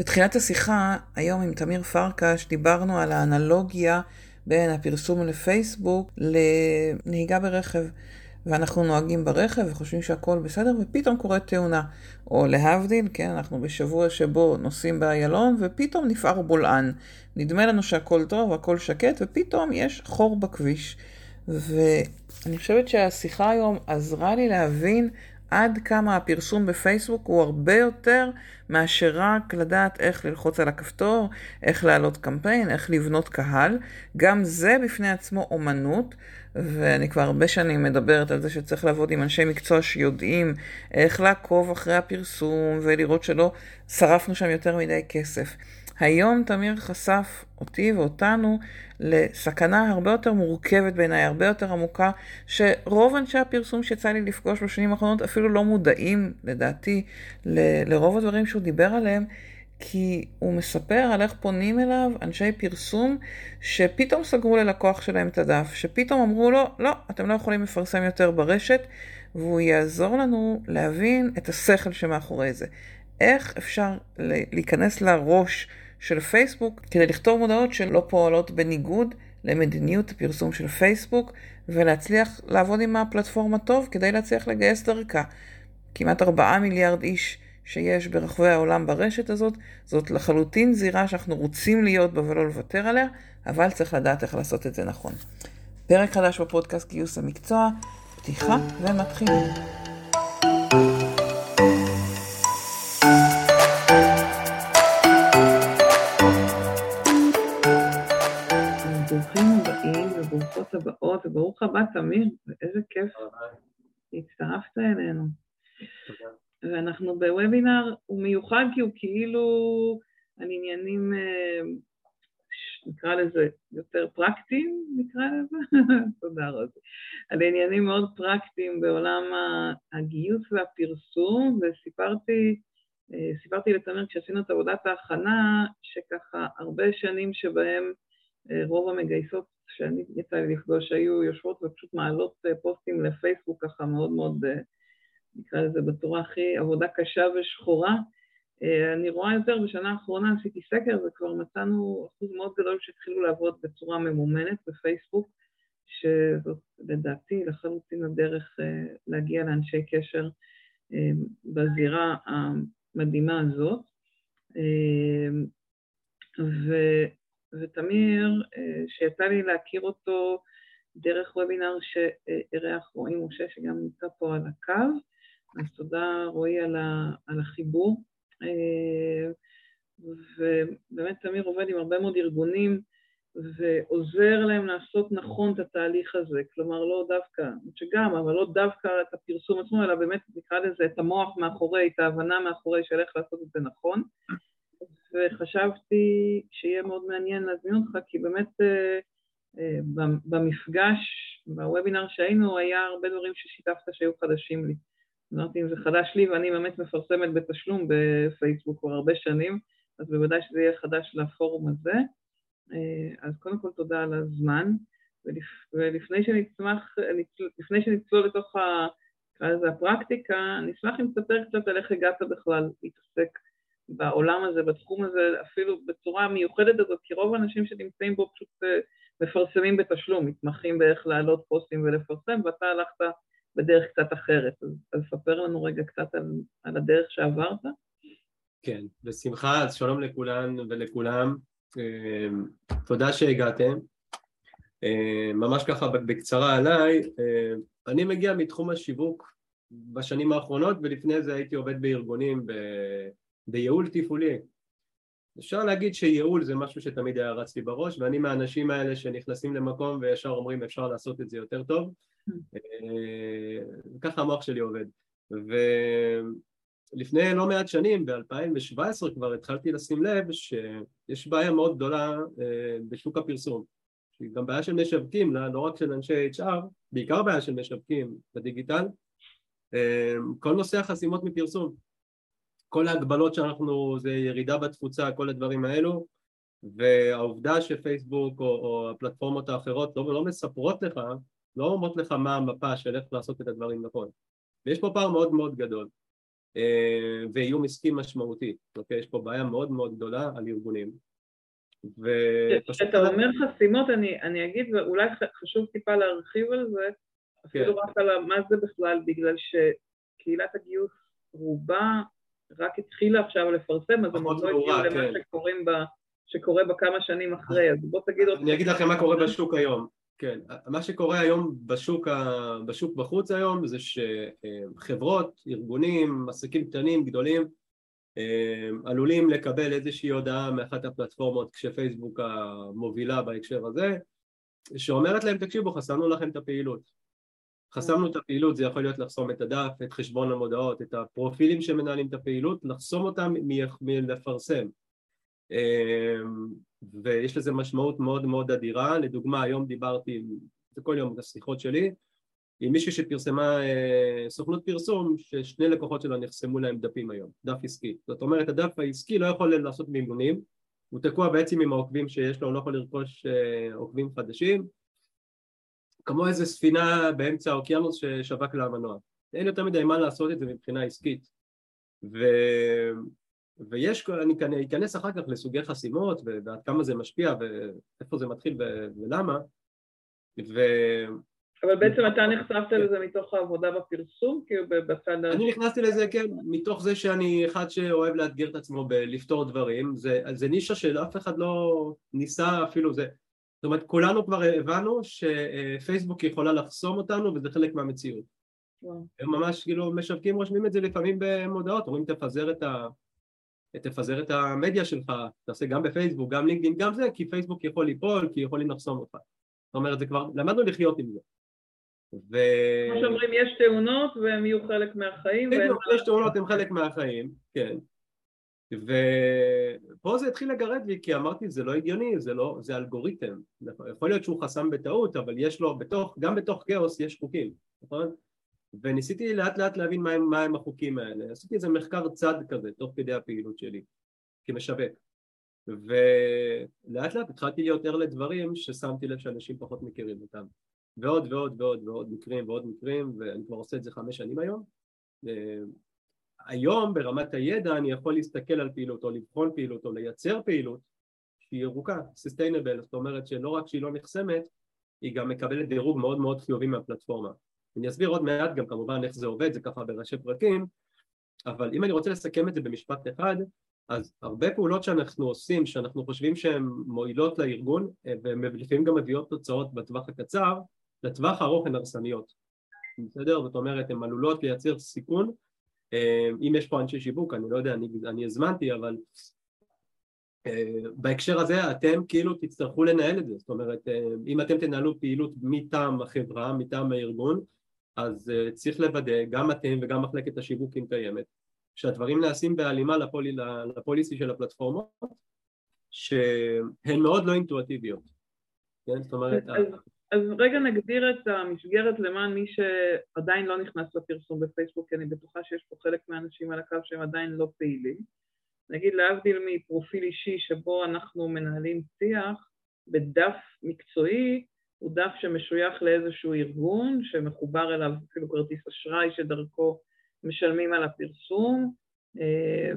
בתחילת השיחה, היום עם תמיר פרקש, דיברנו על האנלוגיה בין הפרסום לפייסבוק לנהיגה ברכב. ואנחנו נוהגים ברכב וחושבים שהכל בסדר, ופתאום קורית תאונה. או להבדיל, כן, אנחנו בשבוע שבו נוסעים באיילון, ופתאום נפער בולען. נדמה לנו שהכל טוב, הכל שקט, ופתאום יש חור בכביש. ואני חושבת שהשיחה היום עזרה לי להבין עד כמה הפרסום בפייסבוק הוא הרבה יותר מאשר רק לדעת איך ללחוץ על הכפתור, איך להעלות קמפיין, איך לבנות קהל. גם זה בפני עצמו אומנות, ואני כבר הרבה שנים מדברת על זה שצריך לעבוד עם אנשי מקצוע שיודעים איך לעקוב אחרי הפרסום ולראות שלא שרפנו שם יותר מדי כסף. היום תמיר חשף אותי ואותנו לסכנה הרבה יותר מורכבת בעיניי, הרבה יותר עמוקה, שרוב אנשי הפרסום שיצא לי לפגוש בשנים האחרונות אפילו לא מודעים, לדעתי, ל- לרוב הדברים שהוא דיבר עליהם, כי הוא מספר על איך פונים אליו אנשי פרסום שפתאום סגרו ללקוח שלהם את הדף, שפתאום אמרו לו, לא, אתם לא יכולים לפרסם יותר ברשת, והוא יעזור לנו להבין את השכל שמאחורי זה. איך אפשר להיכנס לראש של פייסבוק כדי לכתוב מודעות שלא פועלות בניגוד למדיניות הפרסום של פייסבוק ולהצליח לעבוד עם הפלטפורמה טוב כדי להצליח לגייס דרכה. כמעט 4 מיליארד איש שיש ברחבי העולם ברשת הזאת, זאת לחלוטין זירה שאנחנו רוצים להיות בה ולא לוותר עליה, אבל צריך לדעת איך לעשות את זה נכון. פרק חדש בפודקאסט גיוס המקצוע, פתיחה ומתחילים. הבאות, וברוך הבא תמיר, ואיזה כיף שהצטרפת אלינו. ואנחנו בוובינר, הוא מיוחד כי הוא כאילו על עניינים, אה, נקרא לזה, יותר פרקטיים, נקרא לזה? תודה רותי. על עניינים מאוד פרקטיים בעולם הגיוס והפרסום, וסיפרתי, אה, סיפרתי לתמיר כשעשינו את עבודת ההכנה, שככה הרבה שנים שבהם רוב המגייסות שאני יצא לי לפגוש היו יושבות ופשוט מעלות אה, פוסטים לפייסבוק ככה מאוד מאוד, אה, נקרא לזה בצורה הכי עבודה קשה ושחורה. אני רואה יותר, בשנה האחרונה עשיתי סקר וכבר מצאנו אחוז מאוד גדול שהתחילו לעבוד בצורה ממומנת בפייסבוק, שזאת לדעתי לחלוטין הדרך להגיע לאנשי קשר בזירה המדהימה הזאת. ו... ותמיר, אה, שיצא לי להכיר אותו דרך וובינר שאירח רועי משה, שגם נמצא פה על הקו, אז תודה רועי על, ה, על החיבור. אה, ובאמת תמיר עובד עם הרבה מאוד ארגונים ועוזר להם לעשות נכון את התהליך הזה, כלומר לא דווקא, שגם, אבל לא דווקא את הפרסום עצמו, אלא באמת נקרא לזה את המוח מאחורי, את ההבנה מאחורי של איך לעשות את זה נכון. וחשבתי שיהיה מאוד מעניין להזמין אותך, כי באמת אה, אה, במפגש, בוובינר שהיינו, היה הרבה דברים ששיתפת שהיו חדשים לי. אמרתי, אם זה חדש לי ואני באמת מפרסמת בתשלום בפייסבוק כבר הרבה שנים, אז בוודאי שזה יהיה חדש לפורום הזה. אה, אז קודם כל תודה על הזמן, ולפ, ולפני שנצמח, לפני שנצלול לתוך ה... הפרקטיקה, אני אשמח אם תספר קצת על איך הגעת בכלל להתעסק בעולם הזה, בתחום הזה, אפילו בצורה מיוחדת הזאת, כי רוב האנשים שנמצאים בו פשוט אה, מפרסמים בתשלום, מתמחים באיך להעלות פוסטים ולפרסם, ואתה הלכת בדרך קצת אחרת. אז, אז ספר לנו רגע קצת על, על הדרך שעברת. כן, בשמחה, אז שלום לכולן ולכולם. אה, תודה שהגעתם. אה, ממש ככה בקצרה עליי, אני מגיע מתחום השיווק בשנים האחרונות ולפני זה הייתי עובד בארגונים בייעול תפעולי. אפשר להגיד שייעול זה משהו שתמיד היה רץ לי בראש ואני מהאנשים האלה שנכנסים למקום וישר אומרים אפשר לעשות את זה יותר טוב. אה, ככה המוח שלי עובד. ולפני לא מעט שנים, ב-2017 כבר התחלתי לשים לב שיש בעיה מאוד גדולה אה, בשוק הפרסום. שהיא גם בעיה של משווקים, לא רק של אנשי HR, בעיקר בעיה של משווקים בדיגיטל. אה, כל נושא החסימות מפרסום כל ההגבלות שאנחנו, זה ירידה בתפוצה, כל הדברים האלו והעובדה שפייסבוק או, או הפלטפורמות האחרות לא, לא מספרות לך, לא אומרות לך מה המפה של איך לעשות את הדברים נכון ויש פה פער מאוד מאוד גדול ואיום עסקי משמעותי, אוקיי? יש פה בעיה מאוד מאוד גדולה על ארגונים. כשאתה אומר חסימות, אני, אני אגיד, ואולי חשוב טיפה להרחיב על זה, אפילו כן. רק על מה זה בכלל, בגלל שקהילת הגיוס רובה רק התחילה עכשיו לפרסם, אז הם עוד לא הגיעו למה כן. שקוראים ב, שקורה בכמה שנים אחרי, אז בוא תגיד עוד... אני אגיד לכם מה קורה בשוק היום. כן, מה שקורה היום בשוק, ה... בשוק בחוץ היום זה שחברות, ארגונים, עסקים קטנים, גדולים, עלולים לקבל איזושהי הודעה מאחת הפלטפורמות כשפייסבוק המובילה בהקשר הזה, שאומרת להם תקשיבו חסמנו לכם את הפעילות. חסמנו את הפעילות, זה יכול להיות לחסום את הדף, את חשבון המודעות, את הפרופילים שמנהלים את הפעילות, לחסום אותם מלפרסם. ויש לזה משמעות מאוד מאוד אדירה, לדוגמה היום דיברתי, זה כל יום בשיחות שלי, עם מישהי שפרסמה אה, סוכנות פרסום ששני לקוחות שלה נחסמו להם דפים היום, דף עסקי. זאת אומרת הדף העסקי לא יכול לעשות מימונים, הוא תקוע בעצם עם העוקבים שיש לו, הוא לא יכול לרכוש אה, עוקבים חדשים, כמו איזה ספינה באמצע האוקיינוס ששווק לה המנוע. אין יותר מדי מה לעשות את זה מבחינה עסקית. ו... ויש, אני אכנס אחר כך לסוגי חסימות ועד כמה זה משפיע ואיפה זה מתחיל ולמה ו... אבל בעצם אתה נחשפת לזה מתוך העבודה בפרסום, כאילו בצד ה... אני נכנסתי לזה, כן, מתוך זה שאני אחד שאוהב לאתגר את עצמו בלפתור דברים, זה, זה נישה שאף אחד לא ניסה אפילו זה, זאת אומרת כולנו כבר הבנו שפייסבוק יכולה לחסום אותנו וזה חלק מהמציאות. הם ממש כאילו משווקים רושמים את זה לפעמים במודעות, אומרים תפזר את ה... תפזר את המדיה שלך, תעשה גם בפייסבוק, גם לינקדאין, גם זה, כי פייסבוק יכול ליפול, כי יכולים לחסום אותך. זאת אומרת, זה כבר, למדנו לחיות עם זה. ו... כמו שאומרים, יש תאונות והם יהיו חלק מהחיים. בדיוק, יש תאונות, הם חלק מהחיים, כן. ופה זה התחיל לגרד לי, כי אמרתי, זה לא הגיוני, זה לא, זה אלגוריתם. יכול להיות שהוא חסם בטעות, אבל יש לו, בתוך, גם בתוך כאוס יש חוקים, נכון? וניסיתי לאט לאט להבין מהם, מהם החוקים האלה. עשיתי איזה מחקר צד כזה, תוך כדי הפעילות שלי, כמשווק. ולאט לאט התחלתי להיות ער לדברים ששמתי לב שאנשים פחות מכירים אותם. ועוד ועוד ועוד ועוד מקרים ועוד מקרים, ואני כבר עושה את זה חמש שנים היום. היום ברמת הידע אני יכול להסתכל על פעילות או לבחון פעילות או לייצר פעילות שהיא ירוקה, sustainable, זאת אומרת שלא רק שהיא לא נחסמת, היא גם מקבלת דירוג מאוד מאוד חיובי מהפלטפורמה. אני אסביר עוד מעט גם כמובן איך זה עובד, זה ככה בראשי פרקים, אבל אם אני רוצה לסכם את זה במשפט אחד, אז הרבה פעולות שאנחנו עושים, שאנחנו חושבים שהן מועילות לארגון, והן לפעמים גם מביאות תוצאות בטווח הקצר, לטווח הארוך הן הרסניות, בסדר? זאת אומרת, הן עלולות לייצר סיכון, אם יש פה אנשי שיווק, אני לא יודע, אני, אני הזמנתי, אבל בהקשר הזה אתם כאילו תצטרכו לנהל את זה, זאת אומרת, אם אתם תנהלו פעילות מטעם החברה, מטעם הארגון, אז צריך לוודא, גם אתם וגם מחלקת השיווק אם קיימת, שהדברים נעשים בהלימה לפולי, לפוליסי של הפלטפורמות, שהן מאוד לא אינטואטיביות, כן? זאת אומרת... אז, רגע נגדיר את המסגרת למען מי שעדיין לא נכנס לפרסום בפייסבוק, כי אני בטוחה שיש פה חלק מהאנשים על הקו שהם עדיין לא פעילים. נגיד להבדיל מפרופיל אישי שבו אנחנו מנהלים שיח, בדף מקצועי הוא דף שמשוייך לאיזשהו ארגון שמחובר אליו אפילו כרטיס אשראי שדרכו משלמים על הפרסום אה,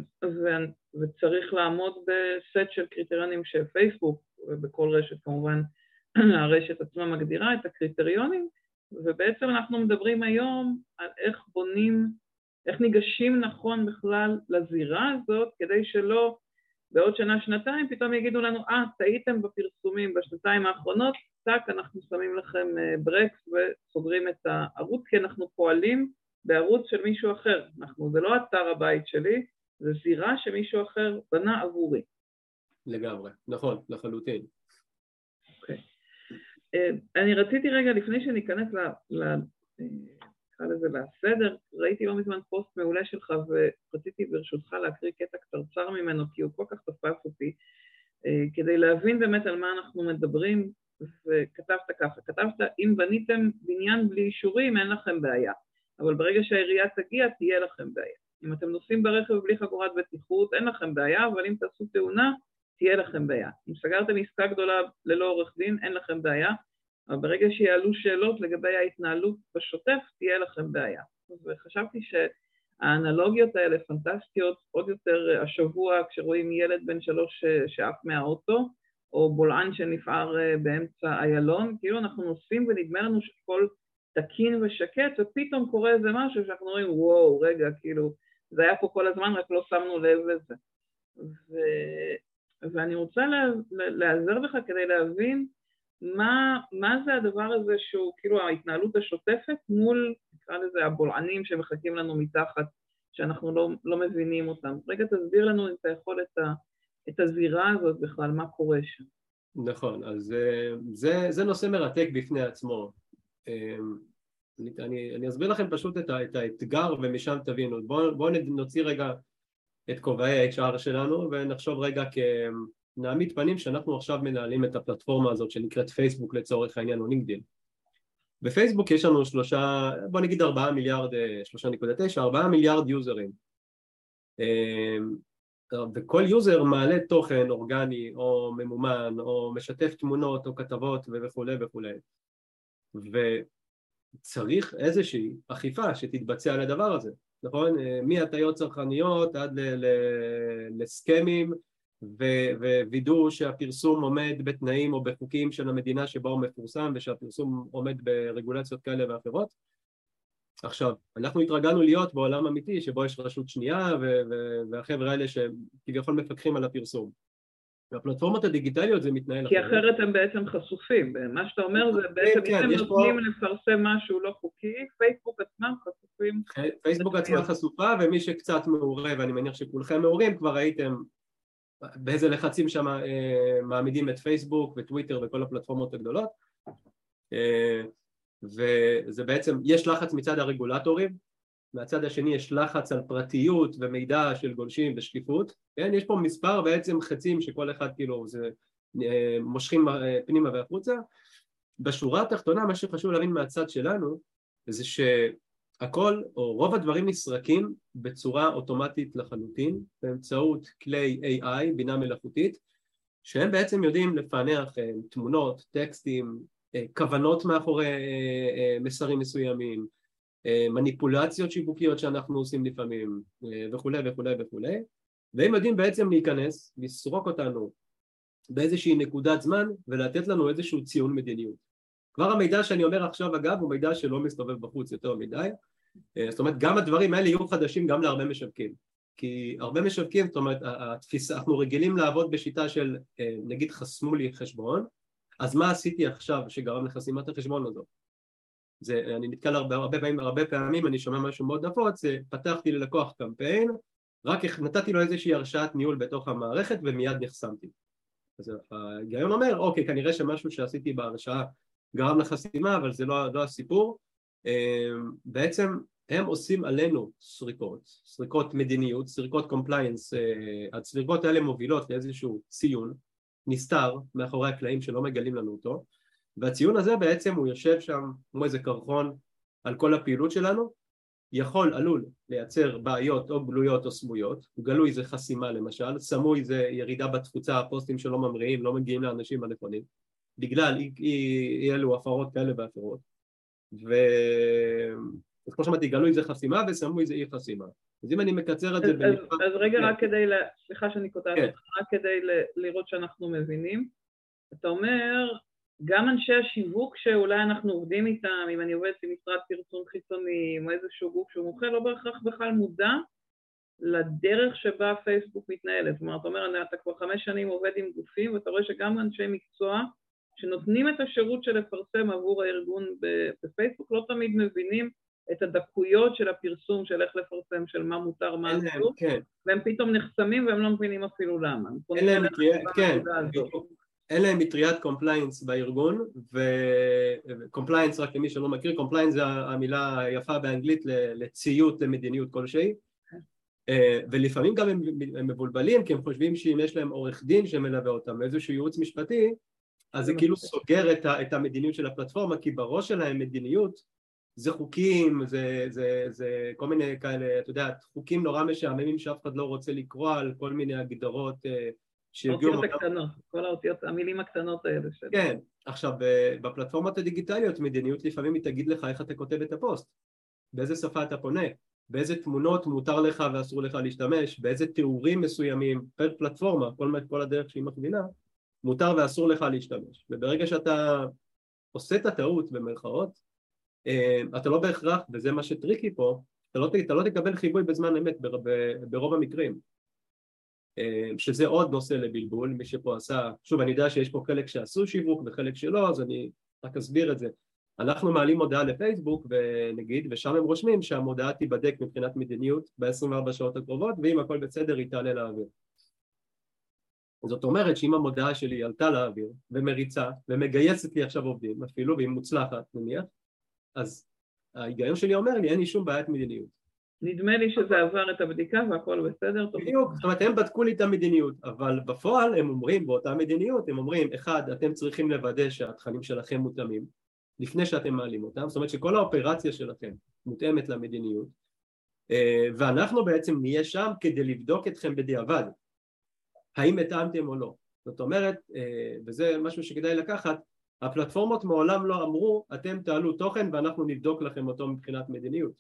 וצריך לעמוד בסט של קריטריונים שפייסבוק ובכל רשת כמובן הרשת עצמה מגדירה את הקריטריונים ובעצם אנחנו מדברים היום על איך בונים, איך ניגשים נכון בכלל לזירה הזאת כדי שלא בעוד שנה, שנתיים, פתאום יגידו לנו, אה, ah, טעיתם בפרסומים בשנתיים האחרונות, טאק, אנחנו שמים לכם אה, ברקס וסוגרים את הערוץ, כי אנחנו פועלים בערוץ של מישהו אחר. אנחנו, זה לא אתר הבית שלי, זה זירה שמישהו אחר בנה עבורי. לגמרי, נכון, לחלוטין. אה, אני רציתי רגע, לפני שניכנס נקרא לזה לסדר, ראיתי לא מזמן פוסט מעולה שלך ורציתי ברשותך להקריא קטע קצרצר ממנו כי הוא כל כך תפס אותי, אה, כדי להבין באמת על מה אנחנו מדברים, וכתבת ככה, כתבת אם בניתם בניין בלי אישורים אין לכם בעיה, אבל ברגע שהעירייה תגיע תהיה לכם בעיה. אם אתם נוסעים ברכב בלי חגורת בטיחות אין לכם בעיה, אבל אם תעשו תאונה תהיה לכם בעיה. אם סגרתם עסקה גדולה ללא עורך דין אין לכם בעיה, אבל ברגע שיעלו שאלות לגבי ההתנהלות בשוטף, תהיה לכם בעיה. וחשבתי האנלוגיות האלה פנטסטיות, עוד יותר השבוע כשרואים ילד בן שלוש שעף מהאוטו, או בולען שנפער באמצע איילון, כאילו אנחנו נוסעים ונדמה לנו שהכל תקין ושקט, ופתאום קורה איזה משהו שאנחנו אומרים, וואו, רגע, כאילו, זה היה פה כל הזמן, רק לא שמנו לב לזה. ו... ואני רוצה להיעזר בך כדי להבין מה, מה זה הדבר הזה שהוא כאילו ההתנהלות השוטפת מול, נקרא לזה, הבולענים שמחכים לנו מתחת, שאנחנו לא, לא מבינים אותם. רגע, תסביר לנו אם אתה יכול את, ה, את הזירה הזאת בכלל, מה קורה שם. נכון, אז אה, זה, זה נושא מרתק בפני עצמו. אה, אני, אני, אני אסביר לכם פשוט את, ה, את האתגר ומשם תבינו. בואו בוא נוציא רגע את כובעי ה-HR שלנו ונחשוב רגע כנעמיד פנים שאנחנו עכשיו מנהלים את הפלטפורמה הזאת שנקראת פייסבוק לצורך העניין או לינקדין. בפייסבוק יש לנו שלושה, בוא נגיד ארבעה מיליארד, אה, שלושה נקודה תשע, ארבעה מיליארד יוזרים. וכל יוזר מעלה תוכן אורגני או ממומן או משתף תמונות או כתבות וכולי וכולי. וצריך איזושהי אכיפה שתתבצע על הדבר הזה נכון? מהטיות צרכניות עד לסכמים ווידוא שהפרסום עומד בתנאים או בחוקים של המדינה שבה הוא מפורסם ושהפרסום עומד ברגולציות כאלה ואחרות עכשיו, אנחנו התרגלנו להיות בעולם אמיתי שבו יש רשות שנייה והחבר'ה האלה שכביכול מפקחים על הפרסום והפלטפורמות הדיגיטליות זה מתנהל כי אחרת. הם בעצם חשופים, מה שאתה אומר זה בעצם אם הם נותנים לפרסם משהו לא חוקי, פייסבוק עצמם חשופים. פייסבוק עצמה חשופה ומי שקצת מעורה ואני מניח שכולכם מעורים כבר ראיתם באיזה לחצים שם מעמידים את פייסבוק וטוויטר וכל הפלטפורמות הגדולות. וזה בעצם, יש לחץ מצד הרגולטורים מהצד השני יש לחץ על פרטיות ומידע של גולשים ושקיפות, כן? יש פה מספר בעצם חצים שכל אחד כאילו זה אה, מושכים אה, פנימה והחוצה. בשורה התחתונה מה שחשוב להבין מהצד שלנו זה שהכל או רוב הדברים נסרקים בצורה אוטומטית לחלוטין באמצעות כלי AI, בינה מלאכותית, שהם בעצם יודעים לפענח אה, תמונות, טקסטים, כוונות מאחורי מסרים מסוימים מניפולציות שיווקיות שאנחנו עושים לפעמים אה, וכולי וכולי וכולי. והם יודעים בעצם להיכנס, לסרוק אותנו באיזושהי נקודת זמן ולתת לנו איזשהו ציון מדיניות. כבר המידע שאני אומר עכשיו אגב הוא מידע שלא מסתובב בחוץ יותר מדי. אה, זאת אומרת גם הדברים האלה יהיו חדשים גם להרבה משווקים. כי הרבה משווקים, זאת אומרת התפיסה, אנחנו רגילים לעבוד בשיטה של נגיד חסמו לי חשבון אז מה עשיתי עכשיו שגרם לחסימת החשבון הזאת זה, אני נתקל הרבה, הרבה פעמים, הרבה פעמים אני שומע משהו מאוד נפוץ, זה פתחתי ללקוח קמפיין, רק נתתי לו איזושהי הרשאת ניהול בתוך המערכת ומיד נחסמתי. אז ההיגיון אומר, אוקיי, כנראה שמשהו שעשיתי בהרשאה גרם לחסימה, אבל זה לא, לא הסיפור. אמ, בעצם הם עושים עלינו סריקות, סריקות מדיניות, סריקות compliance, אה, הסריקות האלה מובילות לאיזשהו ציון נסתר מאחורי הקלעים שלא מגלים לנו אותו והציון הזה בעצם הוא יושב שם כמו איזה קרחון על כל הפעילות שלנו יכול, עלול לייצר בעיות או גלויות או סמויות, גלוי זה חסימה למשל, סמוי זה ירידה בתפוצה, הפוסטים שלא ממריאים, לא מגיעים לאנשים הנכונים בגלל אי, אי, אי אלו הפרות כאלה ואחרות ו... אז כמו שאמרתי, גלוי זה חסימה וסמוי זה אי חסימה אז אם אני מקצר את זה. אז, אז רגע, כן. רק כדי, סליחה שאני כותבת כן. רק כדי לראות שאנחנו מבינים, אתה אומר, גם אנשי השיווק שאולי אנחנו עובדים איתם, אם אני עובדת עם משרד פרסום חיצוני או איזשהו גוף שהוא מוכר, לא בהכרח בכלל מודע לדרך שבה פייסבוק מתנהלת. אומרת, אתה אומר, אתה כבר חמש שנים עובד עם גופים ואתה רואה שגם אנשי מקצוע שנותנים את השירות של לפרסם עבור הארגון בפייסבוק לא תמיד מבינים את הדקויות של הפרסום של איך לפרסם, של מה מותר, מה אסור, כן. והם פתאום נחסמים והם לא מבינים אפילו למה. אין להם, כן, אין להם מטריית compliance בארגון ו compliance רק למי שלא מכיר compliance זה המילה היפה באנגלית לציות למדיניות כלשהי. אה, ולפעמים גם הם, הם מבולבלים כי הם חושבים שאם יש להם עורך דין שמלווה אותם איזשהו ייעוץ משפטי אז זה כאילו סוגר את, ה, את המדיניות של הפלטפורמה כי בראש שלהם מדיניות זה חוקים, זה, זה, זה כל מיני כאלה, אתה יודע, חוקים נורא משעממים שאף אחד לא רוצה לקרוא על כל מיני הגדרות אה, האותיות הקטנות, כל האותיות, המילים הקטנות האלה. של... כן, עכשיו בפלטפורמות הדיגיטליות מדיניות לפעמים היא תגיד לך איך אתה כותב את הפוסט, באיזה שפה אתה פונה, באיזה תמונות מותר לך ואסור לך להשתמש, באיזה תיאורים מסוימים, פר פלטפורמה, כל, כל הדרך שהיא מכווינה, מותר ואסור לך להשתמש. וברגע שאתה עושה את הטעות במרכאות, אה, אתה לא בהכרח, וזה מה שטריקי פה, אתה לא, אתה לא תקבל חיווי בזמן אמת ברוב המקרים. אה, שזה עוד נושא לבלבול, מי שפה עשה, שוב אני יודע שיש פה חלק שעשו שיווק וחלק שלא, אז אני רק אסביר את זה. אנחנו מעלים מודעה לפייסבוק ונגיד, ושם הם רושמים שהמודעה תיבדק מבחינת מדיניות ב-24 שעות הקרובות, ואם הכל בסדר היא תעלה לאוויר. זאת אומרת שאם המודעה שלי עלתה לאוויר ומריצה ומגייסת לי עכשיו עובדים אפילו והיא מוצלחת נניח אז ההיגיון שלי אומר לי אין לי שום בעיית מדיניות. נדמה לי שזה עבר את הבדיקה והכל בסדר. בדיוק, זאת אומרת הם בדקו לי את המדיניות אבל בפועל הם אומרים באותה מדיניות הם אומרים אחד אתם צריכים לוודא שהתכנים שלכם מותאמים לפני שאתם מעלים אותם זאת אומרת שכל האופרציה שלכם מותאמת למדיניות אה, ואנחנו בעצם נהיה שם כדי לבדוק אתכם בדיעבד האם התאמתם או לא. זאת אומרת, אה, וזה משהו שכדאי לקחת, הפלטפורמות מעולם לא אמרו אתם תעלו תוכן ואנחנו נבדוק לכם אותו מבחינת מדיניות.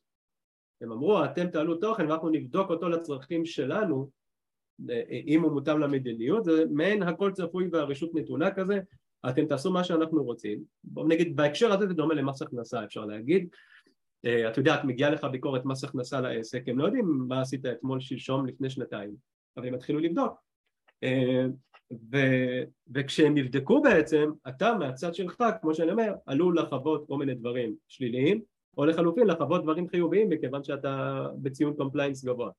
הם אמרו אתם תעלו תוכן ואנחנו נבדוק אותו לצרכים שלנו אה, אם הוא מותאם למדיניות, זה מעין הכל צפוי והרשות נתונה כזה, אתם תעשו מה שאנחנו רוצים. בואו נגיד בהקשר הזה זה דומה למס הכנסה אפשר להגיד. אה, את יודעת מגיעה לך ביקורת מס הכנסה לעסק, הם לא יודעים מה עשית אתמול שלשום לפני שנתיים, אבל הם התחילו לבדוק אה, ו, וכשהם יבדקו בעצם, אתה מהצד שלך, כמו שאני אומר, עלול לחוות כל מיני דברים שליליים, או לחלופין לחוות דברים חיוביים מכיוון שאתה בציון compliance גבוה.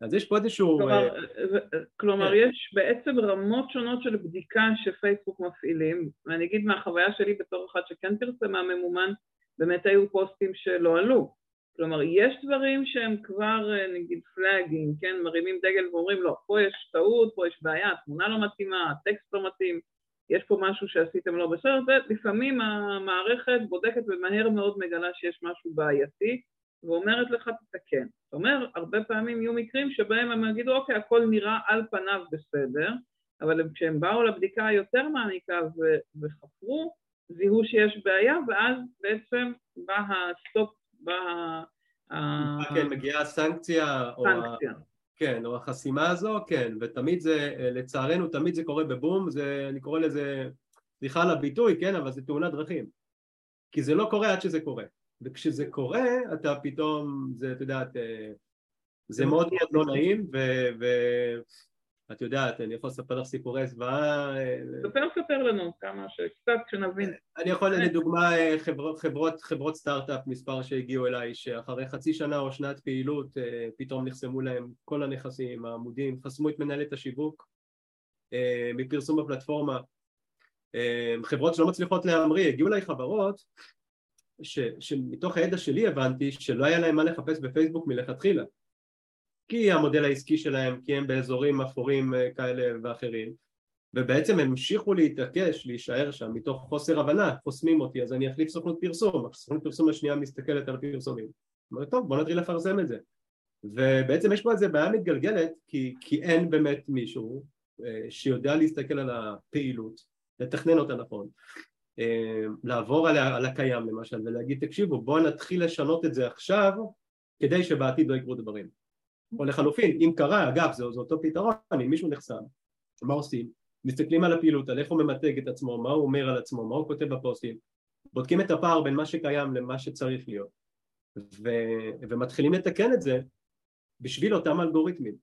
אז יש פה איזשהו... כלומר, אה, כלומר כן. יש בעצם רמות שונות של בדיקה שפייסבוק מפעילים, ואני אגיד מהחוויה שלי בתור אחת שכן פרסמה ממומן, באמת היו פוסטים שלא עלו. כלומר, יש דברים שהם כבר אה, נגיד פלאגים, כן, מרימים דגל ואומרים לא, פה יש טעות, פה יש בעיה, התמונה לא מתאימה, הטקסט לא מתאים, יש פה משהו שעשיתם לא בסדר, ולפעמים המערכת בודקת ומהר מאוד מגלה שיש משהו בעייתי ואומרת לך תתקן. זאת אומרת, הרבה פעמים יהיו מקרים שבהם הם יגידו אוקיי, הכל נראה על פניו בסדר, אבל כשהם באו לבדיקה היותר מעניקה וחפרו, זיהו שיש בעיה, ואז בעצם בא הסטופ באה... כן, מגיעה הסנקציה, סנקציה. כן, או החסימה הזו, כן, ותמיד זה, לצערנו, תמיד זה קורה בבום, זה, אני קורא לזה, סליחה על הביטוי, כן, אבל זה תאונת דרכים. כי זה לא קורה עד שזה קורה. וכשזה קורה, אתה פתאום, זה, את יודעת, אה, זה מאוד מאוד לא נעים, ו... ו את יודעת, אני יכול לספר לך סיפורי זוועה. אה, ספר, ספר לנו כמה שקצת שנבין. אני יכול, לדוגמה, אה, חברות, חברות, חברות סטארט-אפ, מספר שהגיעו אליי, שאחרי חצי שנה או שנת פעילות, אה, פתאום נחסמו להם כל הנכסים, העמודים, חסמו את מנהלת השיווק מפרסום בפלטפורמה. חברות שלא מצליחות להמריא, הגיעו אליי חברות ש, שמתוך הידע שלי הבנתי שלא היה להם מה לחפש בפייסבוק מלכתחילה כי המודל העסקי שלהם, כי הם באזורים אפורים אה, כאלה ואחרים. ובעצם הם המשיכו להתעקש, להישאר שם מתוך חוסר הבנה, חוסמים אותי אז אני אחליף סוכנות פרסום, הסוכנות פרסום השנייה מסתכלת על פרסומים אומרת טוב בוא נתחיל לפרסם את זה. ובעצם יש פה איזה בעיה מתגלגלת כי, כי אין באמת מישהו אה, שיודע להסתכל על הפעילות, לתכנן אותה נכון. אה, לעבור על, על הקיים למשל ולהגיד תקשיבו בואו נתחיל לשנות את זה עכשיו כדי שבעתיד לא יקרו דברים או לחלופין, אם קרה, אגב זה, זה אותו פתרון, אם מישהו נחסם, מה עושים? מסתכלים על הפעילות, על איך הוא ממתג את עצמו, מה הוא אומר על עצמו, מה הוא כותב בפוסטים, בודקים את הפער בין מה שקיים למה שצריך להיות ו... ומתחילים לתקן את זה בשביל אותם אלגוריתמים.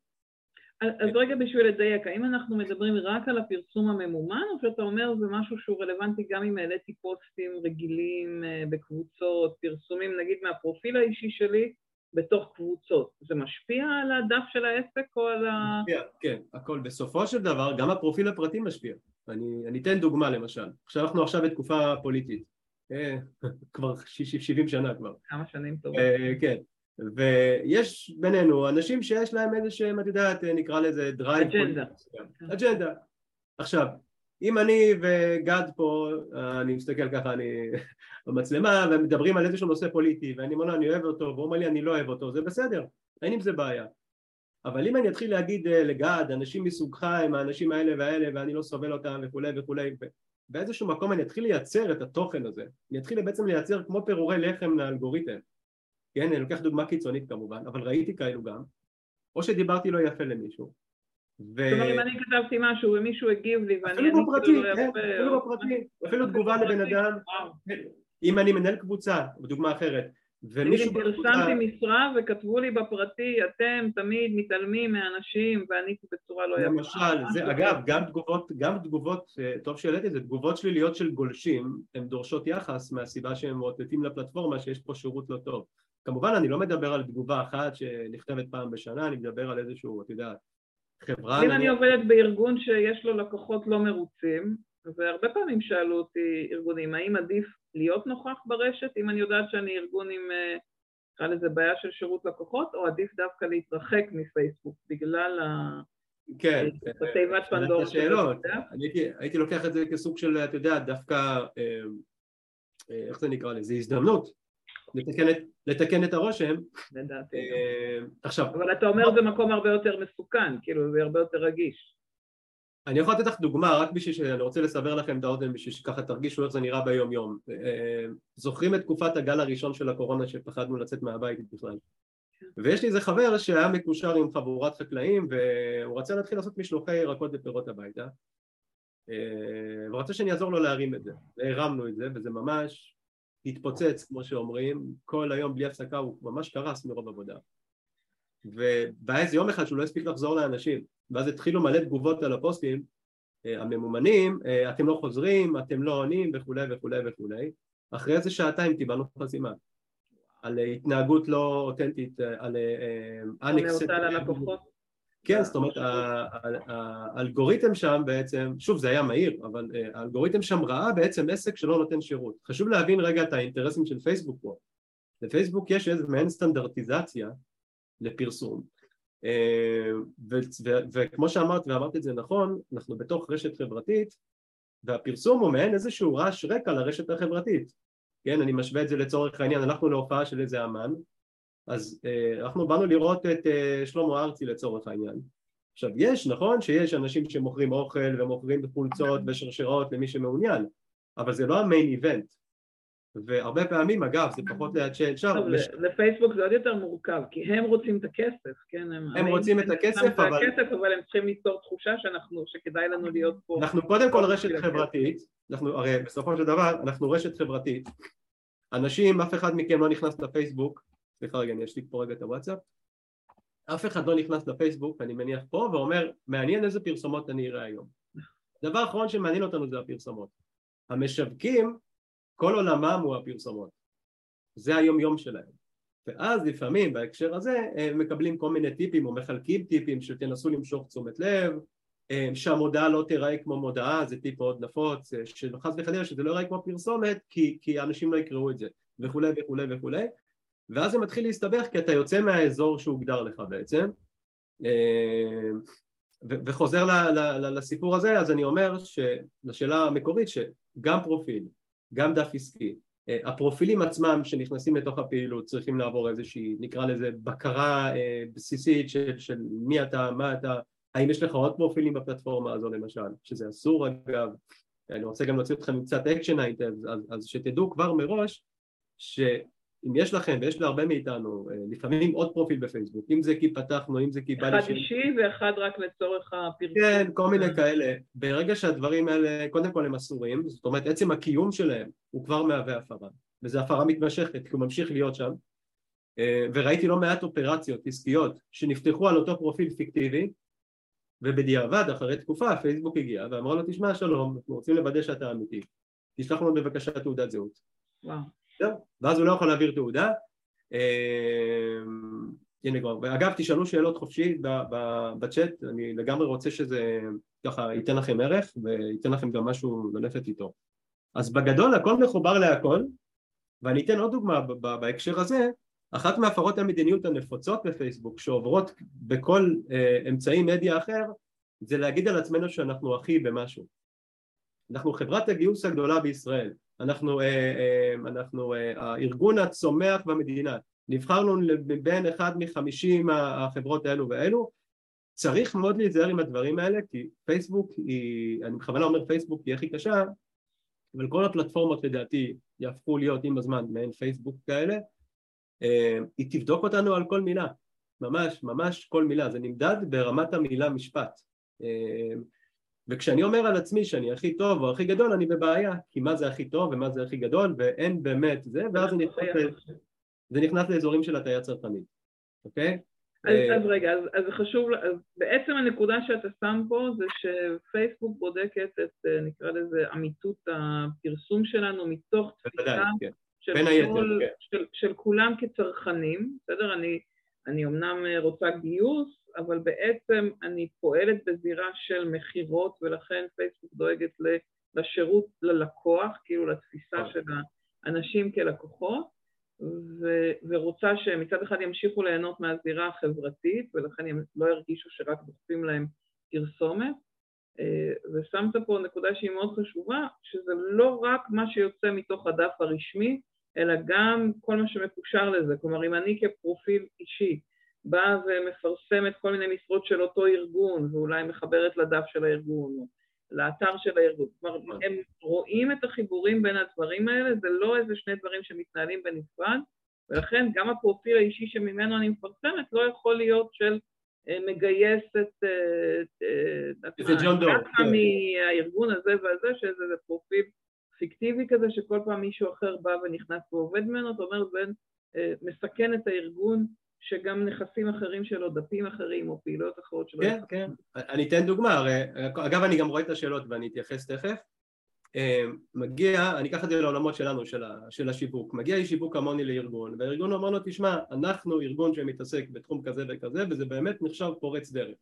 אז רגע בשביל לדייק, האם אנחנו מדברים רק על הפרסום הממומן או שאתה אומר זה משהו שהוא רלוונטי גם אם העליתי פוסטים רגילים אה, בקבוצות, פרסומים נגיד מהפרופיל האישי שלי בתוך קבוצות. זה משפיע על הדף של העסק או על ה... משפיע, כן, הכל. בסופו של דבר גם הפרופיל הפרטי משפיע. אני, אני אתן דוגמה למשל. עכשיו אנחנו עכשיו בתקופה פוליטית. אה, כבר 70 שנה כבר. כמה שנים טובות. אה, כן. ויש בינינו אנשים שיש להם איזה שהם, את יודעת, נקרא לזה drive. אג'נדה. אג'נדה. עכשיו, אם אני וגד פה, אני מסתכל ככה, אני במצלמה, ומדברים על איזשהו נושא פוליטי, ואני אומר לו אני אוהב אותו, והוא אומר לי אני לא אוהב אותו, זה בסדר, אין עם זה בעיה. אבל אם אני אתחיל להגיד אה, לגד, אנשים מסוגך הם האנשים האלה והאלה, ואני לא סובל אותם וכולי וכולי, באיזשהו מקום אני אתחיל לייצר את התוכן הזה, אני אתחיל בעצם לייצר כמו פירורי לחם לאלגוריתם. כן, אני לוקח דוגמה קיצונית כמובן, אבל ראיתי כאלו גם, או שדיברתי לא יפה למישהו. ו... זאת אומרת, אם אני כתבתי משהו ומישהו הגיב לי ואני אפילו בפרטי, לא כן, אפילו בפרטי, אפילו תגובה לבן אדם, אם אני מנהל קבוצה, בדוגמה אחרת, ומישהו בקבוצה... פרסמתי משרה וכתבו לי בפרטי, אתם תמיד מתעלמים מאנשים ועניתי בצורה לא יפה. למשל, זה אגב, גם תגובות, גם תגובות, אה, טוב שהעליתי את זה, תגובות שליליות של גולשים, הן דורשות יחס מהסיבה שהם מאותתים לפלטפורמה שיש פה שירות לא טוב. כמובן אני לא מדבר על תגובה אחת שנכתבת פעם בשנה, אני מדבר על איזשהו, את יודעת, חברה... אם אני עובדת בארגון שיש לו לקוחות לא מרוצים, והרבה פעמים שאלו אותי ארגונים, האם עדיף להיות נוכח ברשת, אם אני יודעת שאני ארגון עם, אה, נקרא לזה בעיה של שירות לקוחות, או עדיף דווקא להתרחק מפייסבוק בגלל ה... כן, בתיבת פנדור של השאלות. הייתי לוקח את זה כסוג של, אתה יודע, דווקא, אה, אה, איך זה נקרא לזה, הזדמנות לתקן את, לתקן את הרושם. לדעתי. עכשיו... אבל אתה אומר זה מקום הרבה יותר מסוכן, כאילו זה הרבה יותר רגיש. אני יכול לתת לך דוגמה רק בשביל שאני רוצה לסבר לכם את האוזן בשביל שככה תרגישו איך זה נראה ביום יום אה, זוכרים את תקופת הגל הראשון של הקורונה שפחדנו לצאת מהבית בכלל ויש לי איזה חבר שהיה מקושר עם חבורת חקלאים והוא רצה להתחיל לעשות משלוחי ירקות ופירות הביתה אה, והוא רצה שאני אעזור לו להרים את זה והרמנו את זה וזה ממש התפוצץ כמו שאומרים כל היום בלי הפסקה הוא ממש קרס מרוב עבודה. והיה איזה יום אחד שהוא לא הספיק לחזור לאנשים ואז התחילו מלא תגובות על הפוסטים אה, הממומנים, אה, אתם לא חוזרים, אתם לא עונים וכולי וכולי וכולי. אחרי איזה שעתיים קיבלנו חסימה על התנהגות לא אותנטית, אה, על אנקסט... כן, זאת אומרת האלגוריתם שם בעצם, שוב זה היה מהיר, אבל האלגוריתם שם ראה בעצם עסק שלא נותן שירות. חשוב להבין רגע את האינטרסים של פייסבוק פה. לפייסבוק יש איזה מעין סטנדרטיזציה לפרסום אה, וכמו שאמרת ואמרת את זה נכון, אנחנו בתוך רשת חברתית והפרסום הוא מעין איזשהו רעש רקע לרשת החברתית כן, אני משווה את זה לצורך העניין, הלכנו להופעה של איזה אמן אז אה, אנחנו באנו לראות את אה, שלמה ארצי לצורך העניין. עכשיו יש, נכון שיש אנשים שמוכרים אוכל ומוכרים חולצות ושרשרות למי שמעוניין אבל זה לא המיין איבנט והרבה פעמים אגב זה פחות ליד שאפשר לפייסבוק זה עוד יותר מורכב כי הם רוצים את הכסף כן? הם רוצים את הכסף אבל אבל הם צריכים ליצור תחושה שאנחנו שכדאי לנו להיות פה אנחנו קודם כל רשת חברתית. אנחנו הרי בסופו של דבר אנחנו רשת חברתית. אנשים אף אחד מכם לא נכנס לפייסבוק סליחה רגע אני אשתיק פה רגע את הוואטסאפ. אף אחד לא נכנס לפייסבוק אני מניח פה ואומר מעניין איזה פרסומות אני אראה היום. דבר אחרון שמעניין אותנו זה הפרסומות. המשווקים כל עולמם הוא הפרסומות. זה היום יום שלהם. ואז לפעמים בהקשר הזה הם מקבלים כל מיני טיפים או מחלקים טיפים שתנסו למשוך תשומת לב שהמודעה לא תיראה כמו מודעה זה טיפ מאוד נפוץ שחס וחלילה שזה לא ייראה כמו פרסומת כי, כי אנשים לא יקראו את זה וכולי וכולי וכולי ואז זה מתחיל להסתבך כי אתה יוצא מהאזור שהוגדר לך בעצם וחוזר לסיפור הזה אז אני אומר לשאלה המקורית שגם פרופיל גם דף עסקי. אה, הפרופילים עצמם שנכנסים לתוך הפעילות צריכים לעבור איזושהי, נקרא לזה, בקרה אה, בסיסית של, של מי אתה, מה אתה, האם יש לך עוד פרופילים בפלטפורמה הזו למשל, שזה אסור אגב, אני רוצה גם להוציא אתכם עם קצת action item, אז, אז שתדעו כבר מראש ש... אם יש לכם, ויש להרבה מאיתנו, אה, לפעמים עוד פרופיל בפייסבוק, אם זה כי פתחנו, אם זה כי בא לי... אחד אישי ואחד רק לצורך הפרסום. כן, כל מיני כאלה. ברגע שהדברים האלה, קודם כל הם אסורים, זאת אומרת עצם הקיום שלהם הוא כבר מהווה הפרה, וזו הפרה מתמשכת, כי הוא ממשיך להיות שם, אה, וראיתי לא מעט אופרציות עסקיות שנפתחו על אותו פרופיל פיקטיבי, ובדיעבד, אחרי תקופה, פייסבוק הגיע ואמר לו, תשמע שלום, אנחנו רוצים לוודא שאתה אמיתי, תשלח לנו בבקשה תעודת זהות. וואו. זהו, ואז הוא לא יכול להעביר תעודה. אמ, הנה כבר, אגב תשאלו שאלות חופשי בצ'אט, אני לגמרי רוצה שזה ככה ייתן לכם ערך וייתן לכם גם משהו ללכת איתו. אז בגדול הכל מחובר להכל, ואני אתן עוד דוגמה בהקשר הזה, אחת מהפרות המדיניות הנפוצות בפייסבוק שעוברות בכל אה, אמצעי מדיה אחר זה להגיד על עצמנו שאנחנו אחי במשהו. אנחנו חברת הגיוס הגדולה בישראל, אנחנו, אה, אה, אנחנו אה, הארגון הצומח במדינה, נבחרנו בין אחד מחמישים החברות האלו ואלו, צריך מאוד להיזהר עם הדברים האלה כי פייסבוק היא, אני בכוונה אומר פייסבוק היא הכי קשה, אבל כל הפלטפורמות לדעתי יהפכו להיות עם הזמן מעין פייסבוק כאלה. היא תבדוק אותנו על כל מילה, ממש, ממש כל מילה, זה נמדד ברמת המילה משפט. אה, וכשאני אומר על עצמי שאני הכי טוב או הכי גדול, אני בבעיה, כי מה זה הכי טוב ומה זה הכי גדול, ואין באמת זה, ואז זה נכנס, זה נכנס לאזורים של הטעיה צרכנית, אוקיי? אז, אז רגע, אז, אז חשוב, אז בעצם הנקודה שאתה שם פה זה שפייסבוק בודקת את, נקרא לזה, אמיתות הפרסום שלנו מתוך תפיסה כן. של, היתר, כן. של, של כולם כצרכנים, בסדר? אני, אני אמנם רוצה גיוס, אבל בעצם אני פועלת בזירה של מכירות ולכן פייסבוק דואגת לשירות ללקוח, כאילו לתפיסה נכון. של האנשים כלקוחות ו- ורוצה שמצד אחד ימשיכו ליהנות מהזירה החברתית ולכן הם לא ירגישו שרק דוחפים להם פרסומת אה, ושמת פה נקודה שהיא מאוד חשובה, שזה לא רק מה שיוצא מתוך הדף הרשמי, אלא גם כל מה שמקושר לזה. כלומר, אם אני כפרופיל אישי באה ומפרסמת כל מיני משרות של אותו ארגון, ואולי מחברת לדף של הארגון, או לאתר של הארגון. כלומר, נכון. הם רואים את החיבורים בין הדברים האלה, זה לא איזה שני דברים שמתנהלים בנפרד, ולכן גם הפרופיל האישי שממנו אני מפרסמת לא יכול להיות של אה, מגייס את... זה ג'ון דור. דווקא מהארגון הזה והזה, שזה פרופיל פיקטיבי כזה, שכל פעם מישהו אחר בא ונכנס ועובד ממנו, זאת אומרת, אה, מסכן את הארגון שגם נכסים אחרים שלו, דפים אחרים או פעילויות אחרות שלו. כן, כן. אני אתן דוגמה, הרי, אגב אני גם רואה את השאלות ואני אתייחס תכף. אה, מגיע, אני אקח את זה לעולמות שלנו, של, ה, של השיווק, מגיע לי שיווק כמוני לארגון, והארגון אומר לו, תשמע, אנחנו ארגון שמתעסק בתחום כזה וכזה, וזה באמת נחשב פורץ דרך,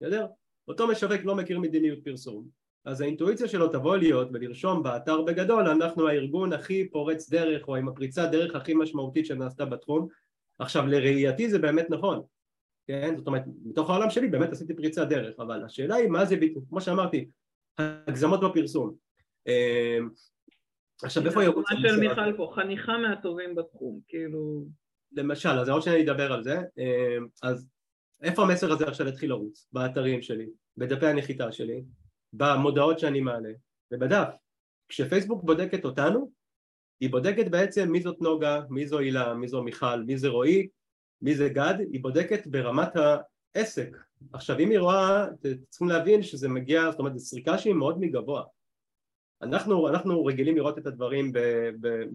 בסדר? אותו משווק לא מכיר מדיניות פרסום, אז האינטואיציה שלו תבוא להיות ולרשום באתר בגדול, אנחנו הארגון הכי פורץ דרך, או עם הפריצת דרך הכי משמעותית שנעשתה בתחום, עכשיו לראייתי זה באמת נכון, כן? זאת אומרת, מתוך העולם שלי באמת עשיתי פריצת דרך, אבל השאלה היא מה זה, כמו שאמרתי, הגזמות בפרסום. אמ, עכשיו איפה ירוץ המסר? של מיכל פה, חניכה מהטובים בתחום, כאילו... למשל, אז עוד שניה נדבר על זה, אמ, אז איפה המסר הזה עכשיו יתחיל לרוץ? באתרים שלי, בדפי הנחיתה שלי, במודעות שאני מעלה, ובדף. כשפייסבוק בודקת אותנו, היא בודקת בעצם מי זאת נוגה, מי זו הילה, מי זו מיכל, מי זה רועי, מי זה גד, היא בודקת ברמת העסק. עכשיו אם היא רואה, צריכים להבין שזה מגיע, זאת אומרת זו סריקה שהיא מאוד מגבוה. אנחנו, אנחנו רגילים לראות את הדברים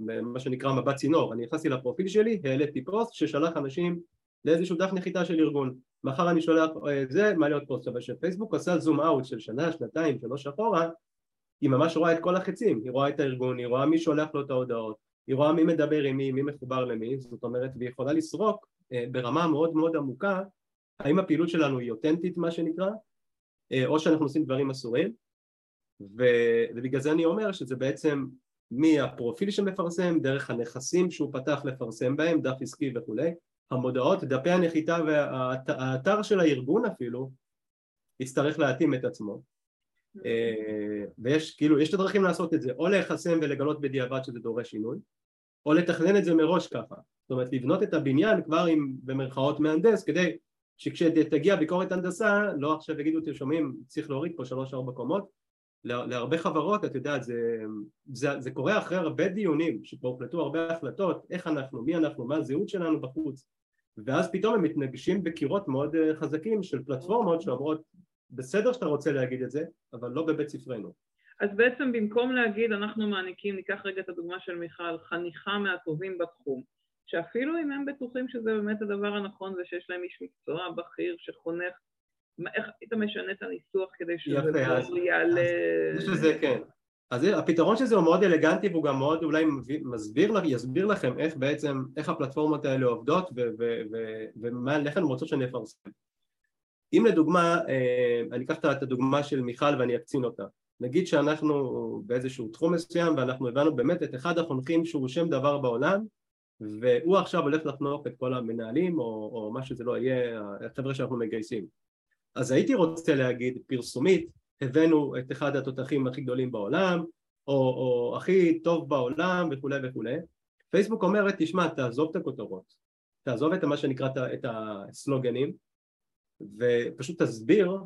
במה שנקרא מבט צינור, אני נכנסתי לפרופיל שלי, העליתי פוסט ששלח אנשים לאיזשהו דף נחיתה של ארגון, מחר אני שולח אה, זה, מה להיות פוסט, אבל שפייסבוק עשה זום אאוט של שנה, שנתיים, שלוש אחורה, היא ממש רואה את כל החצים, היא רואה את הארגון, היא רואה מי שולח לו את ההודעות, היא רואה מי מדבר עם מי, מי מחובר למי, זאת אומרת, והיא יכולה לסרוק אה, ברמה מאוד מאוד עמוקה האם הפעילות שלנו היא אותנטית מה שנקרא, אה, או שאנחנו עושים דברים אסורים, ו, ובגלל זה אני אומר שזה בעצם מהפרופיל שמפרסם, דרך הנכסים שהוא פתח לפרסם בהם, דף עסקי וכולי, המודעות, דפי הנחיתה והאתר של הארגון אפילו, יצטרך להתאים את עצמו ויש כאילו, יש את הדרכים לעשות את זה, או להיחסם ולגלות בדיעבד שזה דורש שינוי, או לתכנן את זה מראש ככה, זאת אומרת לבנות את הבניין כבר עם במרכאות מהנדס כדי שכשתגיע ביקורת הנדסה לא עכשיו יגידו אתם שומעים צריך להוריד פה שלוש ארבע קומות להרבה חברות את יודעת זה, זה, זה קורה אחרי הרבה דיונים שפה הוחלטו הרבה החלטות איך אנחנו, מי אנחנו, מה הזהות שלנו בחוץ. ואז פתאום הם מתנגשים בקירות מאוד אה, חזקים של פלטפורמות שאומרות בסדר שאתה רוצה להגיד את זה, אבל לא בבית ספרנו. אז בעצם במקום להגיד אנחנו מעניקים, ניקח רגע את הדוגמה של מיכל, חניכה מהטובים בתחום, שאפילו אם הם בטוחים שזה באמת הדבר הנכון ושיש להם איש מקצוע בכיר שחונך, איך היית משנה את הניסוח כדי שזה לא יעלה... יש לזה, כן. אז הפתרון של זה הוא מאוד אלגנטי והוא גם מאוד אולי מסביר, יסביר לכם איך בעצם, איך הפלטפורמות האלה עובדות ואיך הן רוצות שאני אפרסם. אם לדוגמה, אה, אני אקח את הדוגמה של מיכל ואני אקצין אותה. נגיד שאנחנו באיזשהו תחום מסוים ואנחנו הבנו באמת את אחד החונכים שהוא שם דבר בעולם והוא עכשיו הולך לחנוך את כל המנהלים או, או מה שזה לא יהיה, החבר'ה שאנחנו מגייסים. אז הייתי רוצה להגיד פרסומית הבאנו את אחד התותחים הכי גדולים בעולם או, או הכי טוב בעולם וכולי וכולי. פייסבוק אומרת תשמע תעזוב את הכותרות. תעזוב את מה שנקרא את הסלוגנים ופשוט תסביר